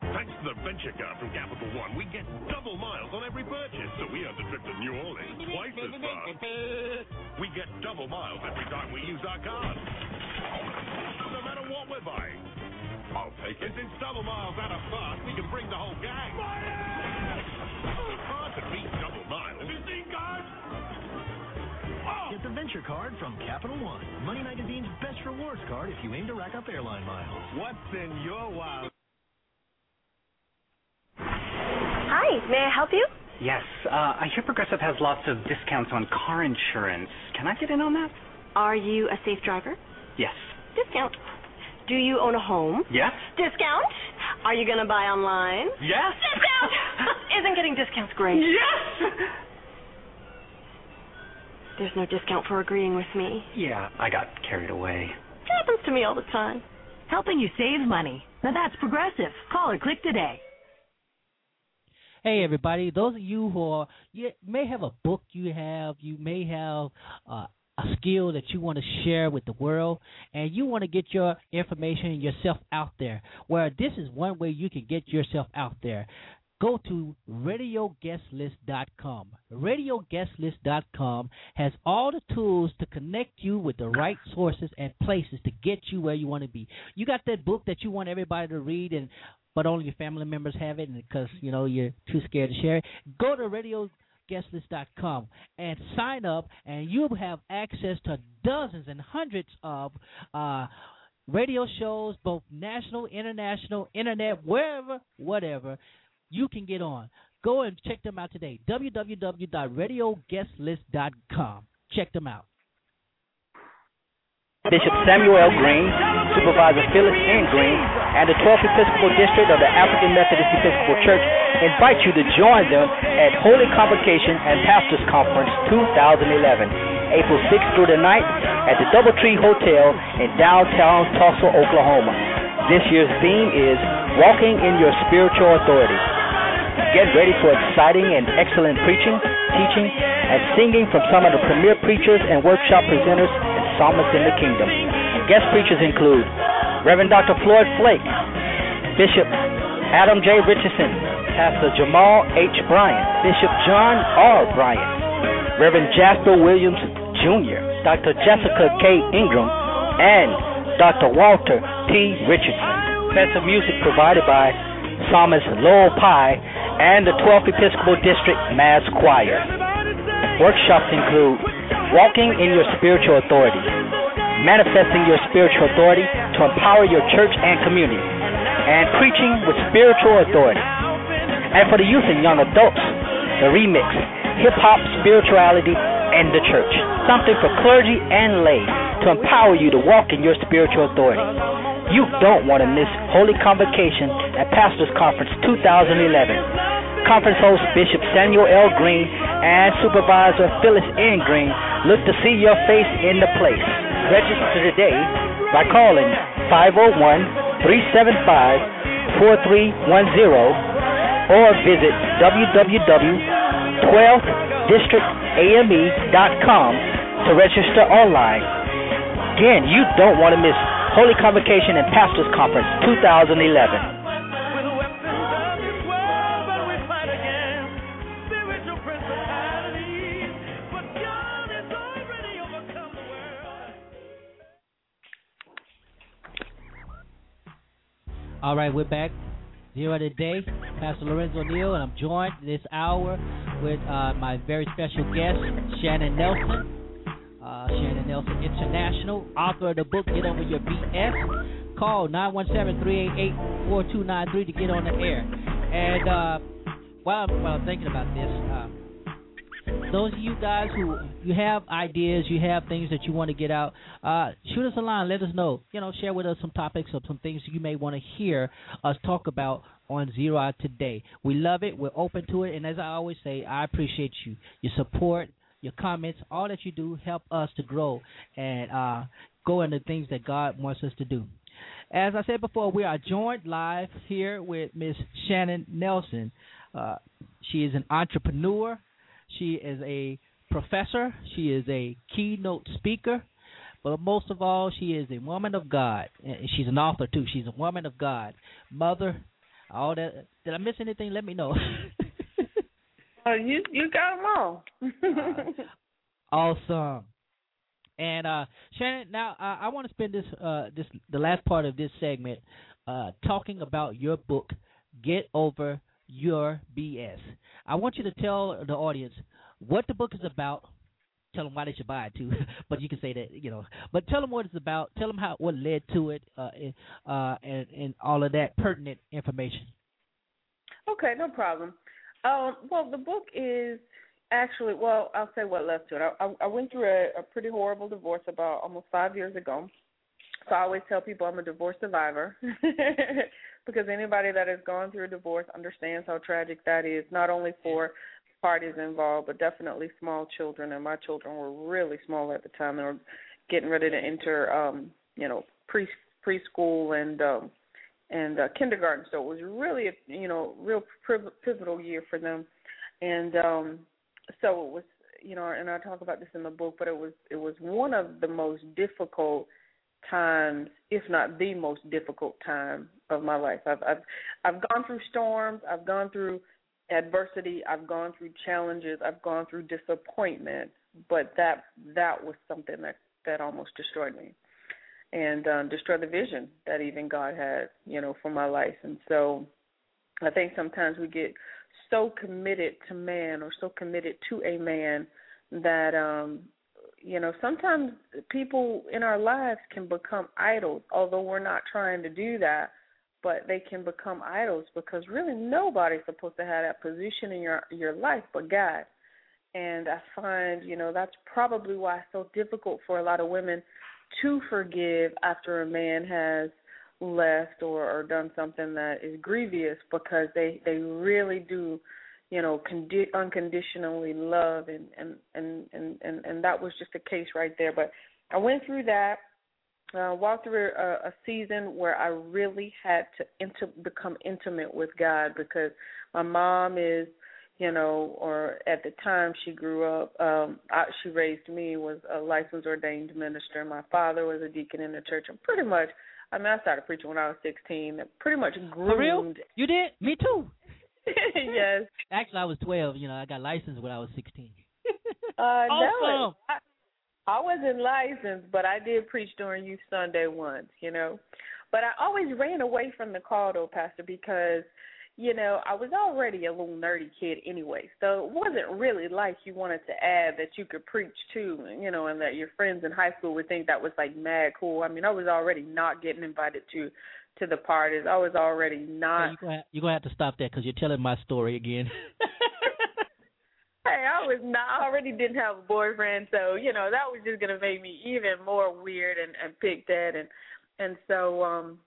Thanks to the venture card from Capital One, we get double miles on every purchase, so we earn the trip to New Orleans twice as fast. We get double miles every time we use our card. No matter what we're buying. I'll take it. Since double miles out of fast, we can bring the whole gang. It's hard to beat double miles. Have you seen cards? Oh! Get the Venture Card from Capital One, Money Magazine's best rewards card if you aim to rack up airline miles. What's in your wild? Hi, may I help you? Yes, uh, I hear Progressive has lots of discounts on car insurance. Can I get in on that? Are you a safe driver? Yes. Discount. Do you own a home? Yes? Discount. Are you going to buy online? Yes. Discount. Isn't getting discounts great? Yes. There's no discount for agreeing with me. Yeah, I got carried away. It happens to me all the time. Helping you save money. Now that's progressive. Call or click today. Hey everybody, those of you who are you may have a book you have, you may have uh, a skill that you want to share with the world and you want to get your information and yourself out there. Well, this is one way you can get yourself out there. Go to radioguestlist.com. Radioguestlist.com has all the tools to connect you with the right sources and places to get you where you want to be. You got that book that you want everybody to read and but only your family members have it because you know you're too scared to share it. Go to radioguestlist.com and sign up, and you'll have access to dozens and hundreds of uh, radio shows, both national, international, internet, wherever, whatever. You can get on. Go and check them out today. www.radioguestlist.com. Check them out. Bishop Samuel Green, Supervisor Phyllis N. Green, and the 12th Episcopal District of the African Methodist Episcopal Church invite you to join them at Holy Convocation and Pastors Conference 2011, April 6th through the 9th at the Doubletree Hotel in downtown Tulsa, Oklahoma. This year's theme is Walking in Your Spiritual Authority. Get ready for exciting and excellent preaching, teaching, and singing from some of the premier preachers and workshop presenters and psalmists in the kingdom. Guest preachers include Reverend Dr. Floyd Flake, Bishop Adam J. Richardson, Pastor Jamal H. Bryant, Bishop John R. Bryant, Reverend Jasper Williams Jr., Dr. Jessica K. Ingram, and Dr. Walter T. Richardson. Special music provided by Psalmist Lowell Pye and the 12th Episcopal District Mass Choir. Workshops include Walking in Your Spiritual Authority, Manifesting Your Spiritual Authority to Empower Your Church and Community, and Preaching with Spiritual Authority. And for the youth and young adults, the remix, Hip Hop, Spirituality, and the Church. Something for clergy and lay to empower you to walk in your spiritual authority. You don't want to miss Holy Convocation at Pastors Conference 2011. Conference host Bishop Samuel L. Green and Supervisor Phyllis N. Green look to see your face in the place. Register today by calling 501-375-4310 or visit www.12thdistrictame.com to register online. Again, you don't want to miss Holy Convocation and Pastors Conference 2011. All right, we're back. Zero of the day, Pastor Lorenzo Neal, and I'm joined this hour with uh, my very special guest, Shanon Nelson. Uh, Shanon Nelson International, author of the book Get Over Your BS. Call 917-388-4293 to get on the air. And uh, while, I'm, while I'm thinking about this, uh, those of you guys who you have ideas, you have things that you want to get out, uh, shoot us a line. Let us know. You know, share with us some topics or some things you may want to hear us talk about on Zero Out today. We love it. We're open to it, and as I always say, I appreciate you, your support, your comments, all that you do help us to grow and uh, go into things that God wants us to do. As I said before, we are joined live here with Miss Shanon Nelson. Uh, she is an entrepreneur. She is a professor. She is a keynote speaker. But most of all, she is a woman of God. She's an author too. She's a woman of God, mother. All that. Did I miss anything? Let me know. uh, you you got them all. uh, awesome. And uh, Shanon, now uh, I want to spend this uh, this the last part of this segment uh, talking about your book, Get Over Your BS. I want you to tell the audience what the book is about. Tell them why they should buy it too, but you can say that you know. But tell them what it's about. Tell them how what led to it, uh, uh, and and all of that pertinent information. Okay, no problem. Um, well, the book is actually well, I'll say what led to it. I, I went through a, a pretty horrible divorce about almost five years ago. So I always tell people I'm a divorce survivor because anybody that has gone through a divorce understands how tragic that is, not only for parties involved, but definitely small children. And my children were really small at the time; they were getting ready to enter, um, you know, pre preschool and um, and uh, kindergarten. So it was really, a, you know, real pivotal year for them. And um, so it was, you know, and I talk about this in the book, but it was it was one of the most difficult times, if not the most difficult time of my life. I've I've I've gone through storms, I've gone through adversity, I've gone through challenges, I've gone through disappointment, but that that was something that that almost destroyed me and um destroyed the vision that even God had, you know, for my life. And so I think sometimes we get so committed to man or so committed to a man that um you know sometimes people in our lives can become idols although we're not trying to do that but they can become idols because really nobody's supposed to have that position in your your life but God. And I find you know that's probably why it's so difficult for a lot of women to forgive after a man has left or or done something that is grievous because they they really do you know condi- unconditionally love and and and and and and that was just a case right there but i went through that uh walked through a, a season where i really had to inter- become intimate with god because my mom is you know or at the time she grew up um I, she raised me was a licensed ordained minister my father was a deacon in the church and pretty much I mean, I started preaching when I was 16. Pretty much groomed. For real? You did? Me too. Yes. Actually, I was 12. You know, I got licensed when I was 16. uh, awesome. No, I, I wasn't licensed, but I did preach during Youth Sunday once, you know. But I always ran away from the call, though, Pastor, because – you know, I was already a little nerdy kid anyway, so it wasn't really like you wanted to add that you could preach too, you know, and that your friends in high school would think that was like mad cool. I mean, I was already not getting invited to to the parties. I was already not. Hey, you're gonna have, you're gonna have to stop that because you're telling my story again. hey, I was not. I already didn't have a boyfriend, so you know that was just gonna make me even more weird and and picked at and and so um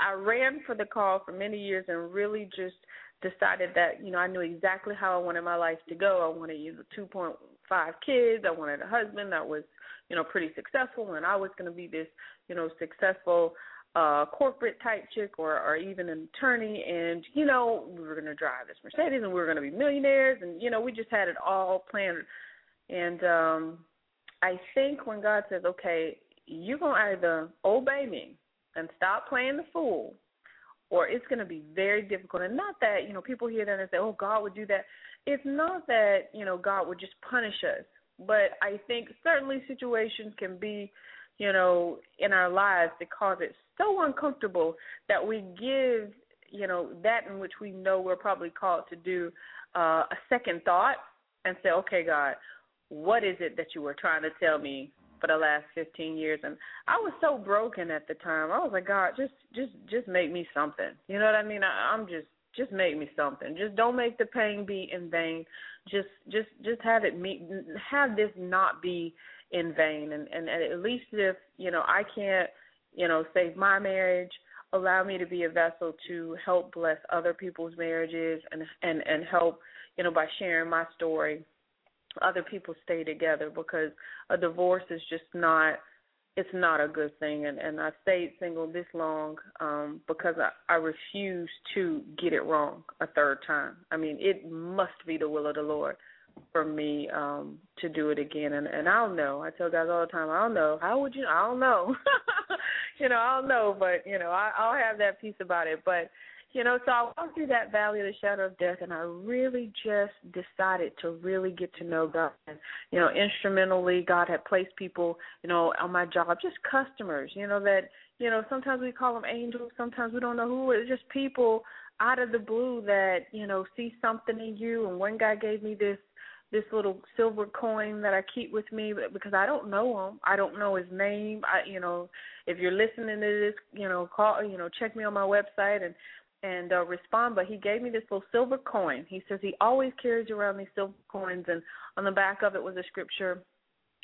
I ran for the call for many years and really just decided that you know I knew exactly how I wanted my life to go. I wanted you know 2.5 kids. I wanted a husband that was you know pretty successful, and I was going to be this you know successful uh corporate type chick or or even an attorney and you know we were going to drive this Mercedes and we were going to be millionaires and you know we just had it all planned and um I think when God says okay you're going to either obey me and stop playing the fool, or it's going to be very difficult. And not that, you know, people hear that and say, oh, God would do that. It's not that, you know, God would just punish us. But I think certainly situations can be, you know, in our lives that cause it so uncomfortable that we give, you know, that in which we know we're probably called to do uh, a second thought and say, okay, God, what is it that you were trying to tell me for the last 15 years and I was so broken at the time. I was like, God, just just just make me something. You know what I mean? I, I'm just just make me something. Just don't make the pain be in vain. Just just just have it me have this not be in vain and and at least if, you know, I can't, you know, save my marriage, allow me to be a vessel to help bless other people's marriages and and and help, you know, by sharing my story other people stay together because a divorce is just not it's not a good thing and and I stayed single this long um because I I refuse to get it wrong a third time. I mean, it must be the will of the Lord for me um to do it again and and I don't know. I tell guys all the time, I don't know. How would you I don't know. you know, I don't know, but you know, I I'll have that piece about it, but you know, so I walked through that valley of the shadow of death, and I really just decided to really get to know God. And, you know, instrumentally, God had placed people, you know, on my job, just customers, you know, that, you know, sometimes we call them angels, sometimes we don't know who. It's just people out of the blue that, you know, see something in you. And one guy gave me this this little silver coin that I keep with me because I don't know him. I don't know his name. I, you know, if you're listening to this, you know, call, you know, check me on my website and and uh, respond, but he gave me this little silver coin. He says he always carries around these silver coins, and on the back of it was a scripture,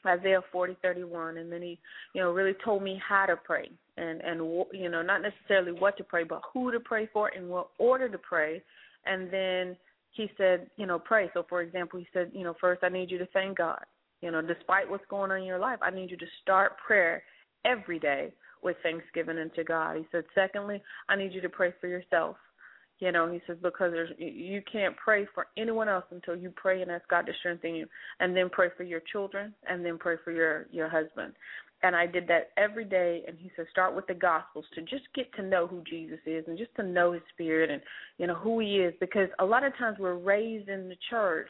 Isaiah forty thirty one, and then he, you know, really told me how to pray, and and you know, not necessarily what to pray, but who to pray for, and what order to pray, and then he said, you know, pray. So, for example, he said, you know, first I need you to thank God. You know, despite what's going on in your life, I need you to start prayer every day with thanksgiving unto God. He said, secondly, I need you to pray for yourself. You know, he says because there's you can't pray for anyone else until you pray and ask God to strengthen you, and then pray for your children, and then pray for your your husband. And I did that every day. And he said, start with the Gospels to just get to know who Jesus is and just to know His Spirit and you know who He is. Because a lot of times we're raised in the church,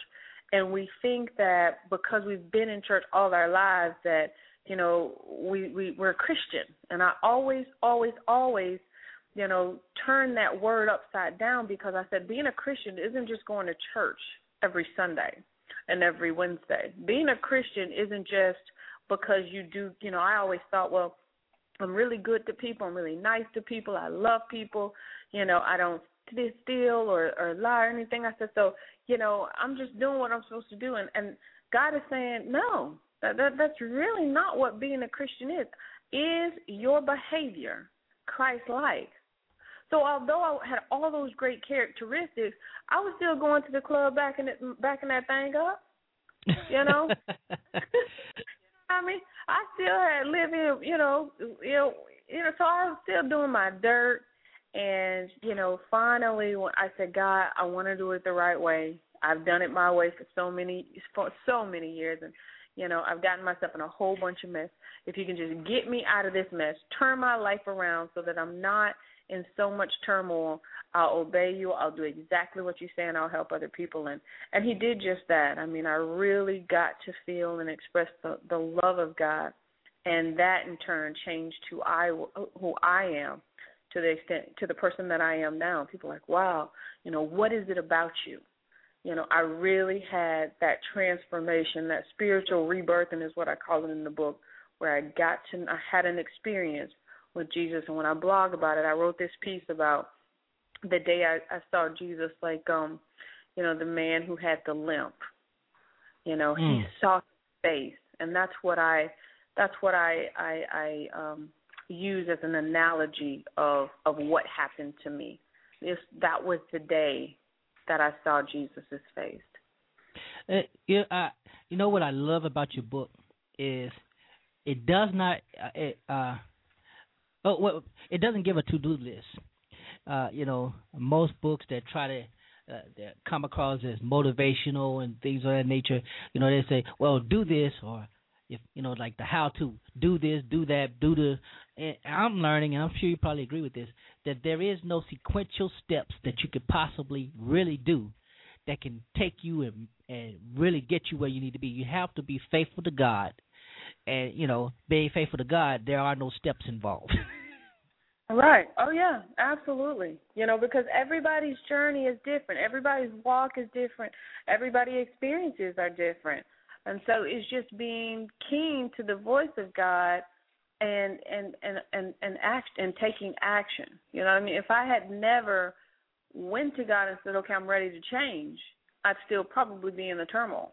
and we think that because we've been in church all our lives that you know, we, we we're Christian, and I always, always, always, you know, turn that word upside down because I said being a Christian isn't just going to church every Sunday and every Wednesday. Being a Christian isn't just because you do, you know, I always thought, well, I'm really good to people, I'm really nice to people, I love people, you know, I don't steal or or lie or anything. I said, so, you know, I'm just doing what I'm supposed to do, and and God is saying, no, that, that that's really not what being a Christian is. Is your behavior Christ-like? So although I had all those great characteristics, I was still going to the club back in it, backing that thing up. You know, I mean, I still had living, you know, you know, you know. So I was still doing my dirt, and you know, finally, when I said, God, I want to do it the right way. I've done it my way for so many, for so many years, and you know, I've gotten myself in a whole bunch of mess. If you can just get me out of this mess, turn my life around so that I'm not in so much turmoil, I'll obey you. I'll do exactly what you say, and I'll help other people. And and he did just that. I mean, I really got to feel and express the the love of God, and that in turn changed who I who I am to the extent to the person that I am now. People are like, wow, you know, what is it about you? you know, I really had that transformation, that spiritual rebirthing is what I call it in the book, where I got to, I had an experience with Jesus. And when I blog about it, I wrote this piece about the day I, I saw Jesus, like, um, you know, the man who had the limp. You know, mm. he saw his face, and that's what I, that's what I, I, I um, use as an analogy of of what happened to me. This that was the day that I saw Jesus's face. Uh, you, uh, you know what I love about your book is it does not uh, it, uh oh well it doesn't give a to do list. Uh, you know, most books that try to uh, that come across as motivational and things of that nature, you know, they say, "Well, do this," or if you know, like the how to do this, do that, do the. I'm learning, and I'm sure you probably agree with this, that there is no sequential steps that you could possibly really do that can take you and and really get you where you need to be. You have to be faithful to God, and you know, being faithful to God, there are no steps involved. Right. Oh yeah, absolutely. You know, because everybody's journey is different. Everybody's walk is different. Everybody's experiences are different. And so it's just being keen to the voice of God and and and and and act and taking action. You know what I mean? If I had never went to God and said, "Okay, I'm ready to change," I'd still probably be in the turmoil.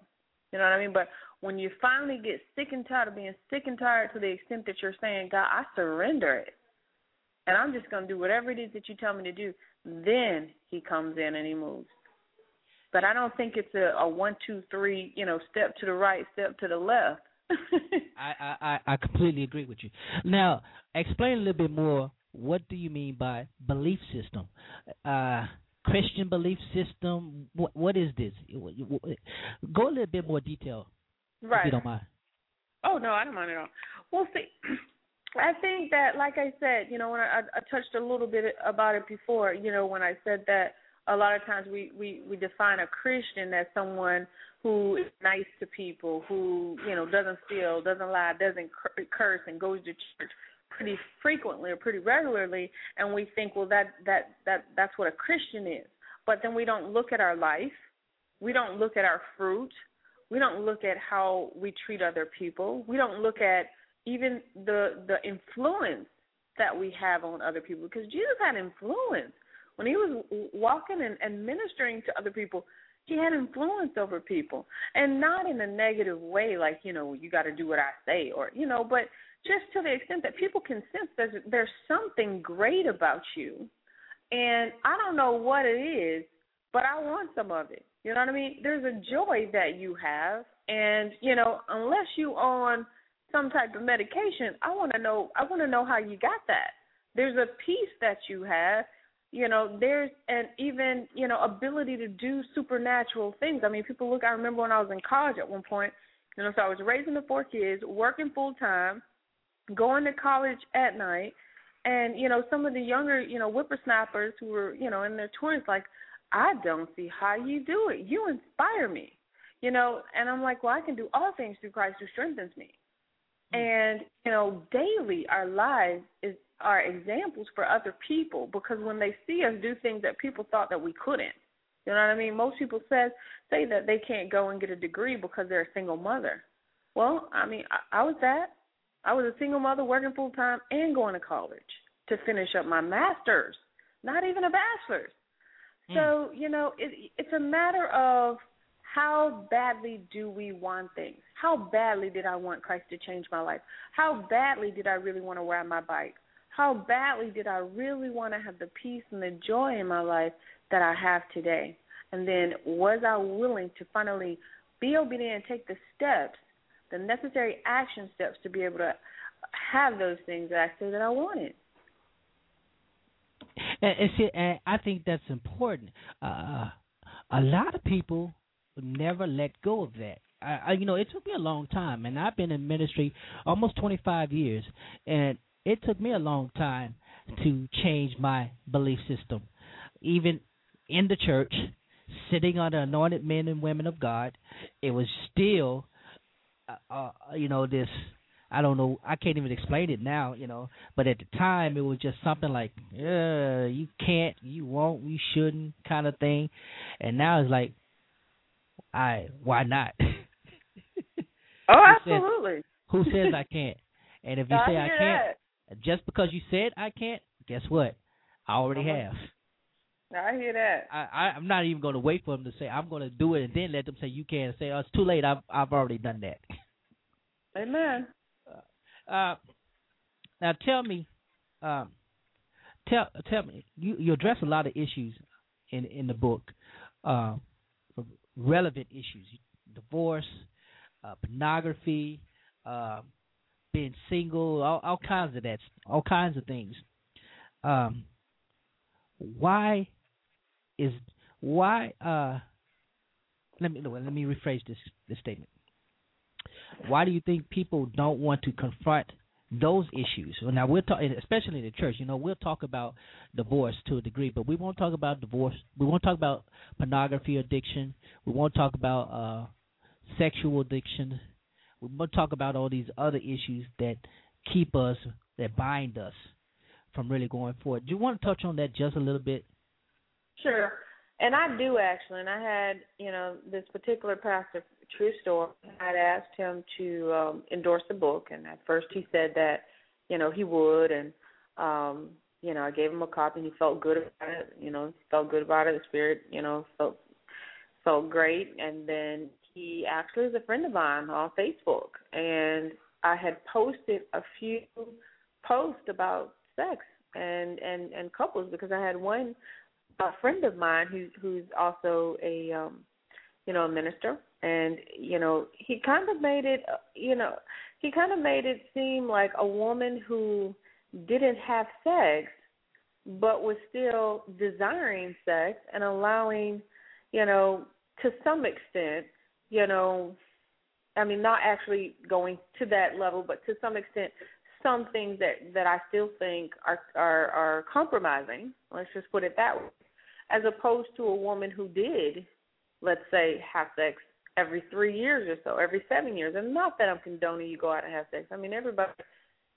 You know what I mean? But when you finally get sick and tired of being sick and tired to the extent that you're saying, God, I surrender it. And I'm just going to do whatever it is that you tell me to do. Then he comes in and he moves. But I don't think it's a, a one, two, three, you know, step to the right, step to the left. I, I I completely agree with you. Now, explain a little bit more. What do you mean by belief system? Uh, Christian belief system. What what is this? Go a little bit more detail, right. you don't mind. Oh no, I don't mind at all. Well, see, I think that, like I said, you know, when I, I touched a little bit about it before, you know, when I said that a lot of times we we we define a Christian as someone who is nice to people, who you know doesn't steal, doesn't lie, doesn't curse, and goes to church pretty frequently or pretty regularly, and we think, well, that that that that's what a Christian is. But then we don't look at our life, we don't look at our fruit, we don't look at how we treat other people, we don't look at even the the influence that we have on other people because Jesus had influence. When he was walking and, and ministering to other people he had influence over people. And not in a negative way like you know you got to do what i say or you know but just to the extent that people can sense there's there's something great about you. And i don't know what it is but i want some of it you know what i mean? There's a joy that you have. And you know unless you on some type of medication i want to know i want to know how you got that. There's a peace that you have. You know there's an even you know ability to do supernatural things. I mean people look i remember when i was in college at one point you know so i was raising the four kids working full time going to college at night. And you know some of the younger you know whippersnappers who were you know in their twenties like i don't see how you do it you inspire me you know and i'm like well i can do all things through christ who strengthens me hmm. and you know daily our lives is are examples for other people because when they see us do things that people thought that we couldn't, you know what I mean? Most people says say that they can't go and get a degree because they're a single mother. Well, I mean, I, I was that. I was a single mother working full time and going to college to finish up my master's, not even a bachelor's. Mm. So you know, it, it's a matter of how badly do we want things? How badly did I want Christ to change my life? How badly did I really want to ride my bike? how badly did I really want to have the peace and the joy in my life that I have today? And then was I willing to finally be obedient and take the steps, the necessary action steps to be able to have those things that I said that I wanted? And, and, see, and I think that's important. Uh, a lot of people never let go of that. I, I, you know, it took me a long time, and I've been in ministry almost 25 years, and it took me a long time to change my belief system. Even in the church, sitting under anointed men and women of God, it was still, uh, uh, you know, this. I don't know. I can't even explain it now, you know. But at the time, it was just something like, uh, you can't, you won't, you shouldn't, kind of thing. And now it's like, I, why not? oh, absolutely. Who says, who says I can't? And if you I say I can't, that. Just because you said I can't, guess what? I already uh-huh. have. I hear that. I, I I'm not even going to wait for them to say I'm going to do it and then let them say you can not say oh it's too late. I've I've already done that. Amen. Uh, now tell me, um, tell tell me you you address a lot of issues in in the book, uh, relevant issues, divorce, uh, pornography, uh, being single, all, all kinds of that, all kinds of things. Um, why is why? Let me let me rephrase this this statement. Why do you think people don't want to confront those issues? Well, now we're talking, especially in the church. You know, we'll talk about divorce to a degree, but we won't talk about divorce. We won't talk about pornography addiction. We won't talk about uh, sexual addiction We won't talk about all these other issues that keep us, that bind us from really going forward. Do you want to touch on that just a little bit? Sure. And I do actually. And I had, you know, this particular pastor, true story. I'd asked him to um, endorse the book, and at first he said that, you know, he would, and um, you know, I gave him a copy and he felt good about it. You know, felt good about it. The spirit, you know, felt felt great. And then he actually is a friend of mine on Facebook, and I had posted a few posts about sex and and and couples because I had one a friend of mine who's who's also a um you know a minister and you know he kind of made it you know he kind of made it seem like a woman who didn't have sex but was still desiring sex and allowing you know to some extent you know i mean not actually going to that level but to some extent some things that that i still think are are are compromising let's just put it that way as opposed to a woman who did let's say have sex every three years or so, every seven years. And not that I'm condoning you go out and have sex. I mean, everybody,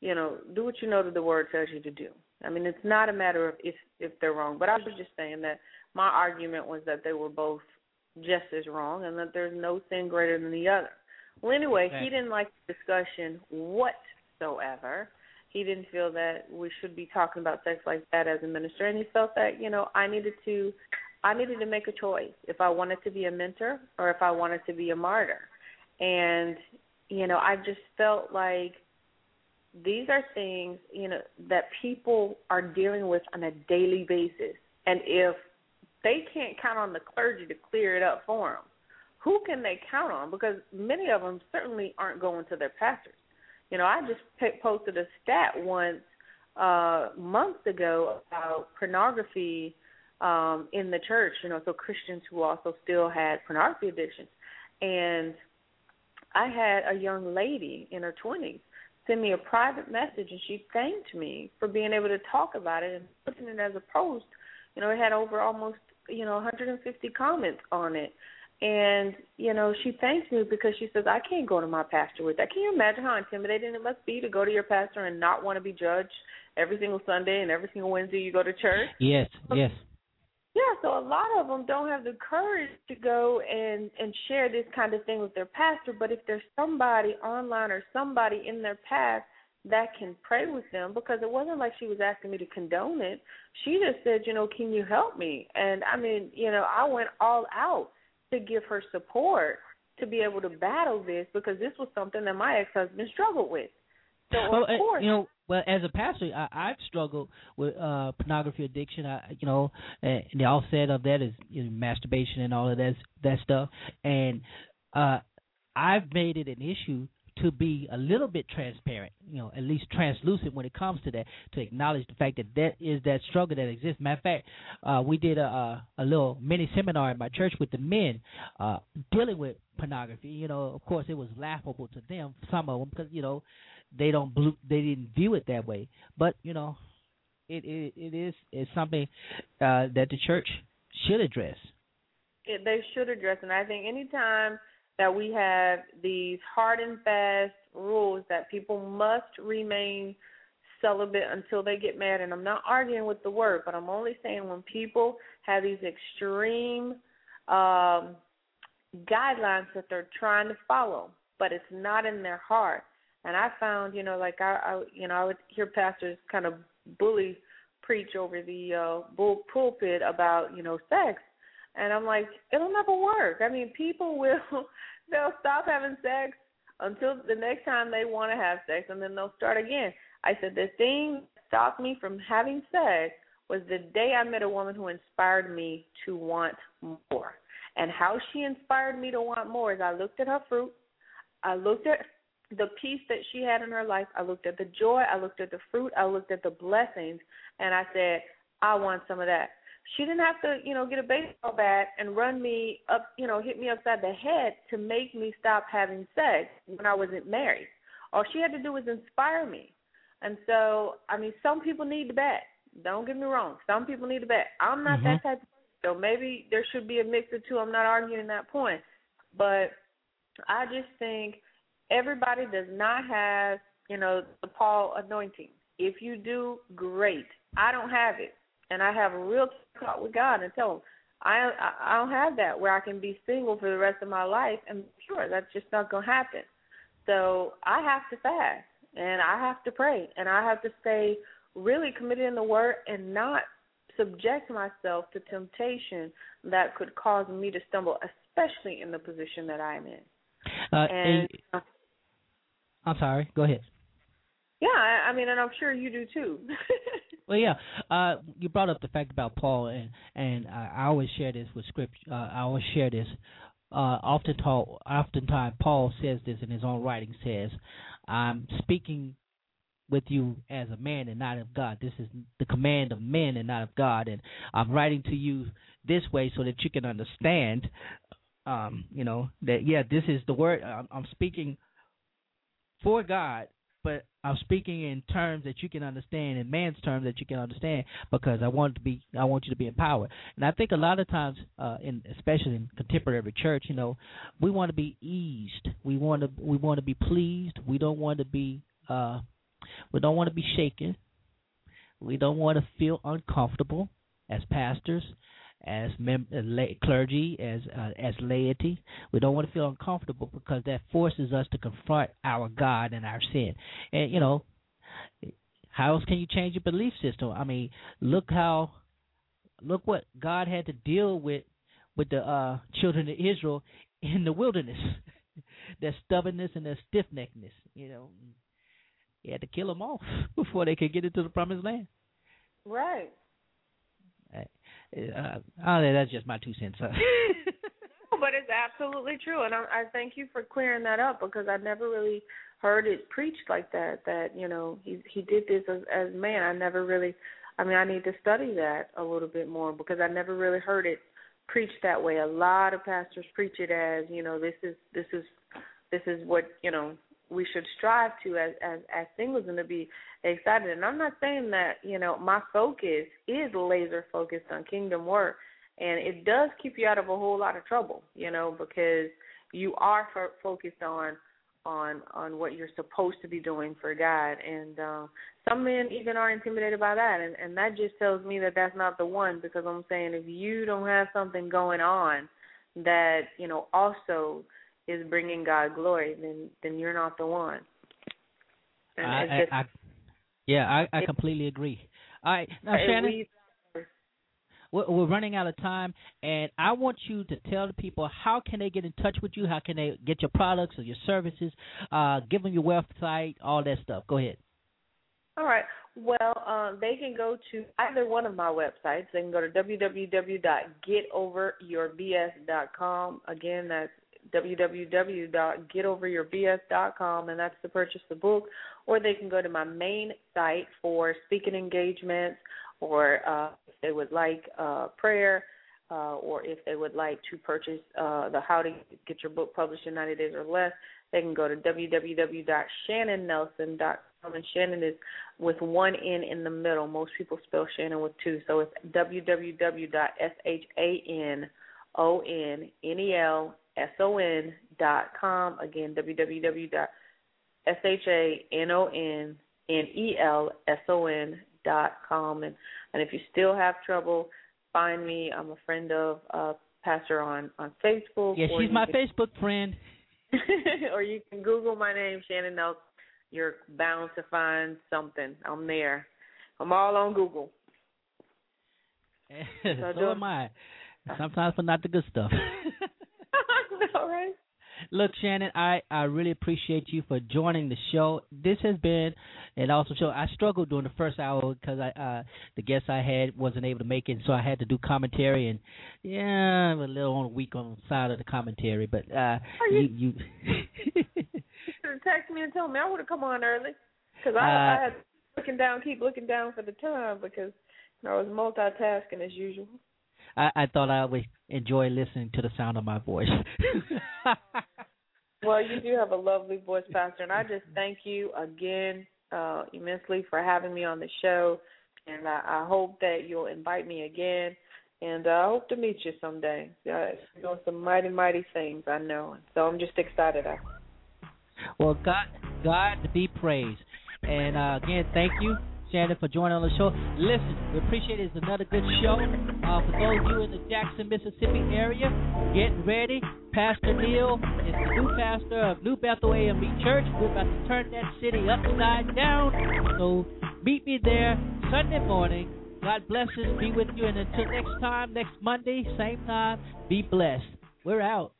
you know, do what you know that the word tells you to do. I mean, it's not a matter of if if they're wrong, but I was just saying that my argument was that they were both just as wrong, and that there's no sin greater than the other. Well, anyway, he didn't like the discussion whatsoever. He didn't feel that we should be talking about sex like that as a minister, and he felt that you know I needed to I needed to make a choice if I wanted to be a mentor or if I wanted to be a martyr. And, you know, I just felt like these are things, you know, that people are dealing with on a daily basis. And if they can't count on the clergy to clear it up for them, who can they count on? Because many of them certainly aren't going to their pastors. You know, I just posted a stat once uh months ago about pornography um, in the church, you know, so Christians who also still had pornography addictions. And I had a young lady in her 20s send me a private message and she thanked me for being able to talk about it and putting it as a post. You know, it had over almost, you know, 150 comments on it. And, you know, she thanks me because she says, I can't go to my pastor with that. Can you imagine how intimidating it must be to go to your pastor and not want to be judged every single Sunday and every single Wednesday you go to church? Yes, yes. Yeah, so a lot of them don't have the courage to go and and share this kind of thing with their pastor. But if there's somebody online or somebody in their path that can pray with them, because it wasn't like she was asking me to condone it. She just said, you know, can you help me? And I mean, you know, I went all out to give her support to be able to battle this because this was something that my ex husband struggled with. So well, of course, you know, well, as a pastor, I, I've struggled with uh pornography addiction. I, you know, and the offset of that is you know, masturbation and all of that that stuff. And uh I've made it an issue to be a little bit transparent, you know, at least translucent when it comes to that, to acknowledge the fact that that is that struggle that exists. Matter of fact, uh, we did a, a little mini seminar at my church with the men uh, dealing with pornography. You know, of course, it was laughable to them, some of them, because you know they don't blue, they didn't view it that way. But you know, it it, it is it's something uh, that the church should address. it, they should address. And I think anytime that we have these hard and fast rules that people must remain celibate until they get married, and I'm not arguing with the word, but I'm only saying when people have these extreme um, guidelines that they're trying to follow, but it's not in their heart. And I found, you know, like I, I you know, I would hear pastors kind of bully preach over the uh bull pulpit about, you know, sex. And I'm like, it'll never work. I mean, people will they'll stop having sex until the next time they want to have sex and then they'll start again. I said the thing that stopped me from having sex was the day I met a woman who inspired me to want more. And how she inspired me to want more is I looked at her fruit, I looked at the peace that she had in her life, I looked at the joy, I looked at the fruit, I looked at the blessings, and I said, I want some of that. She didn't have to, you know, get a baseball bat and run me up, you know, hit me upside the head to make me stop having sex when I wasn't married. All she had to do was inspire me. And so, I mean, some people need the bat. Don't get me wrong. Some people need the bat. I'm not Mhm. that type of person. So maybe there should be a mix of two. I'm not arguing that point. But I just think everybody does not have, you know, the Paul anointing. If you do, great. I don't have it, and I have a real talk with God and tell Him I I I don't have that where I can be single for the rest of my life. And sure, that's just not gonna happen. So I have to fast, and I have to pray, and I have to stay really committed in the word and not subject myself to temptation that could cause me to stumble, especially in the position that I'm in. Uh, and and- I'm sorry. Go ahead. yeah, I, I mean, and I'm sure you do too. Well, yeah. Uh, you brought up the fact about Paul, and and I, I always share this with scripture. Uh, I always share this. Uh, often talk, oftentimes Paul says this in his own writing. Says, "I'm speaking with you as a man and not of God. This is the command of men and not of God. And I'm writing to you this way so that you can understand. Um, you know that yeah, this is the word. I'm, I'm speaking for God, but I'm speaking in terms that you can understand, in man's terms that you can understand, because I want to be, I want you to be empowered. And I think a lot of times, uh, in especially in contemporary church, you know, we want to be eased. We want to, we want to be pleased. We don't want to be, uh, we don't want to be shaken. We don't want to feel uncomfortable as pastors, as mem- lay- clergy, as uh, as laity. We don't want to feel uncomfortable because that forces us to confront our God and our sin. And you know, how else can you change your belief system? I mean, look how, look what God had to deal with with the uh, children of Israel in the wilderness. their stubbornness and their stiff neckedness. You know, he had to kill them off before they could get into the promised land. right. Uh, oh, that's just my two cents. But it's absolutely true, and I, I thank you for clearing that up because I never really heard it preached like that. That you know he he did this as as man. I never really. I mean, I need to study that a little bit more because I never really heard it preached that way. A lot of pastors preach it as you know this is this is this is what you know we should strive to as as as singles and to be excited. And I'm not saying that you know my focus is laser focused on kingdom work, and it does keep you out of a whole lot of trouble, you know, because you are fo- focused on on on what you're supposed to be doing for God. And uh, some men even are intimidated by that, and and that just tells me that that's not the one. Because I'm saying if you don't have something going on that you know also is bringing God glory, then then you're not the one. And I, it's I, just- I, yeah, I, I completely agree. All right, now Shanon, we- we're, we're running out of time, and I want you to tell the people how can they get in touch with you, how can they get your products or your services, uh, give them your website, all that stuff. Go ahead. All right. Well, um, they can go to either one of my websites. They can go to www.getoveryourbs.com. Again, that's www.getoveryourbs.com, and that's to purchase the book. Or they can go to my main site for speaking engagements, or uh, if they would like uh, prayer, uh, or if they would like to purchase uh, the How to Get Your Book Published in 90 Days or Less, they can go to www.shanonnelson.com. And Shanon is with one N in the middle. Most people spell Shannon with two. So it's www.shanonnelson.com. Again, www.shanonnelson.com. And, and if you still have trouble, find me. I'm a friend of uh, Pastor on, on Facebook. Yeah, she's my can- Facebook friend. or you can Google my name, Shanon Nelson. You're bound to find something. I'm there. I'm all on Google. so do- am I. Sometimes, but not the good stuff. all right. Look, Shanon, I I really appreciate you for joining the show. This has been, an also show I struggled during the first hour because I uh the guest I had wasn't able to make it, so I had to do commentary, and yeah, I'm a little on weak on the side of the commentary, but uh you you You should have texted me and told me I would have come on early because I, Uh, I had looking down, keep looking down for the time because I was multitasking as usual. I, I thought I would enjoy listening to the sound of my voice. Well, you do have a lovely voice, Pastor, and I just thank you again uh, immensely for having me on the show. And I, I hope that you'll invite me again. And uh, I hope to meet you someday. Uh, you're doing some mighty, mighty things, I know. So I'm just excited. I, Well, God, God be praised. And uh, again, thank you, Shanon, for joining on the show. Listen, we appreciate it. It's another good show. Uh, for those of you in the Jackson, Mississippi area, get ready. Pastor Neal is the new pastor of New Bethel AME Church. We're about to turn that city upside down. So Meet me there Sunday morning. God bless us. Be with you. And until next time, next Monday, same time, be blessed. We're out.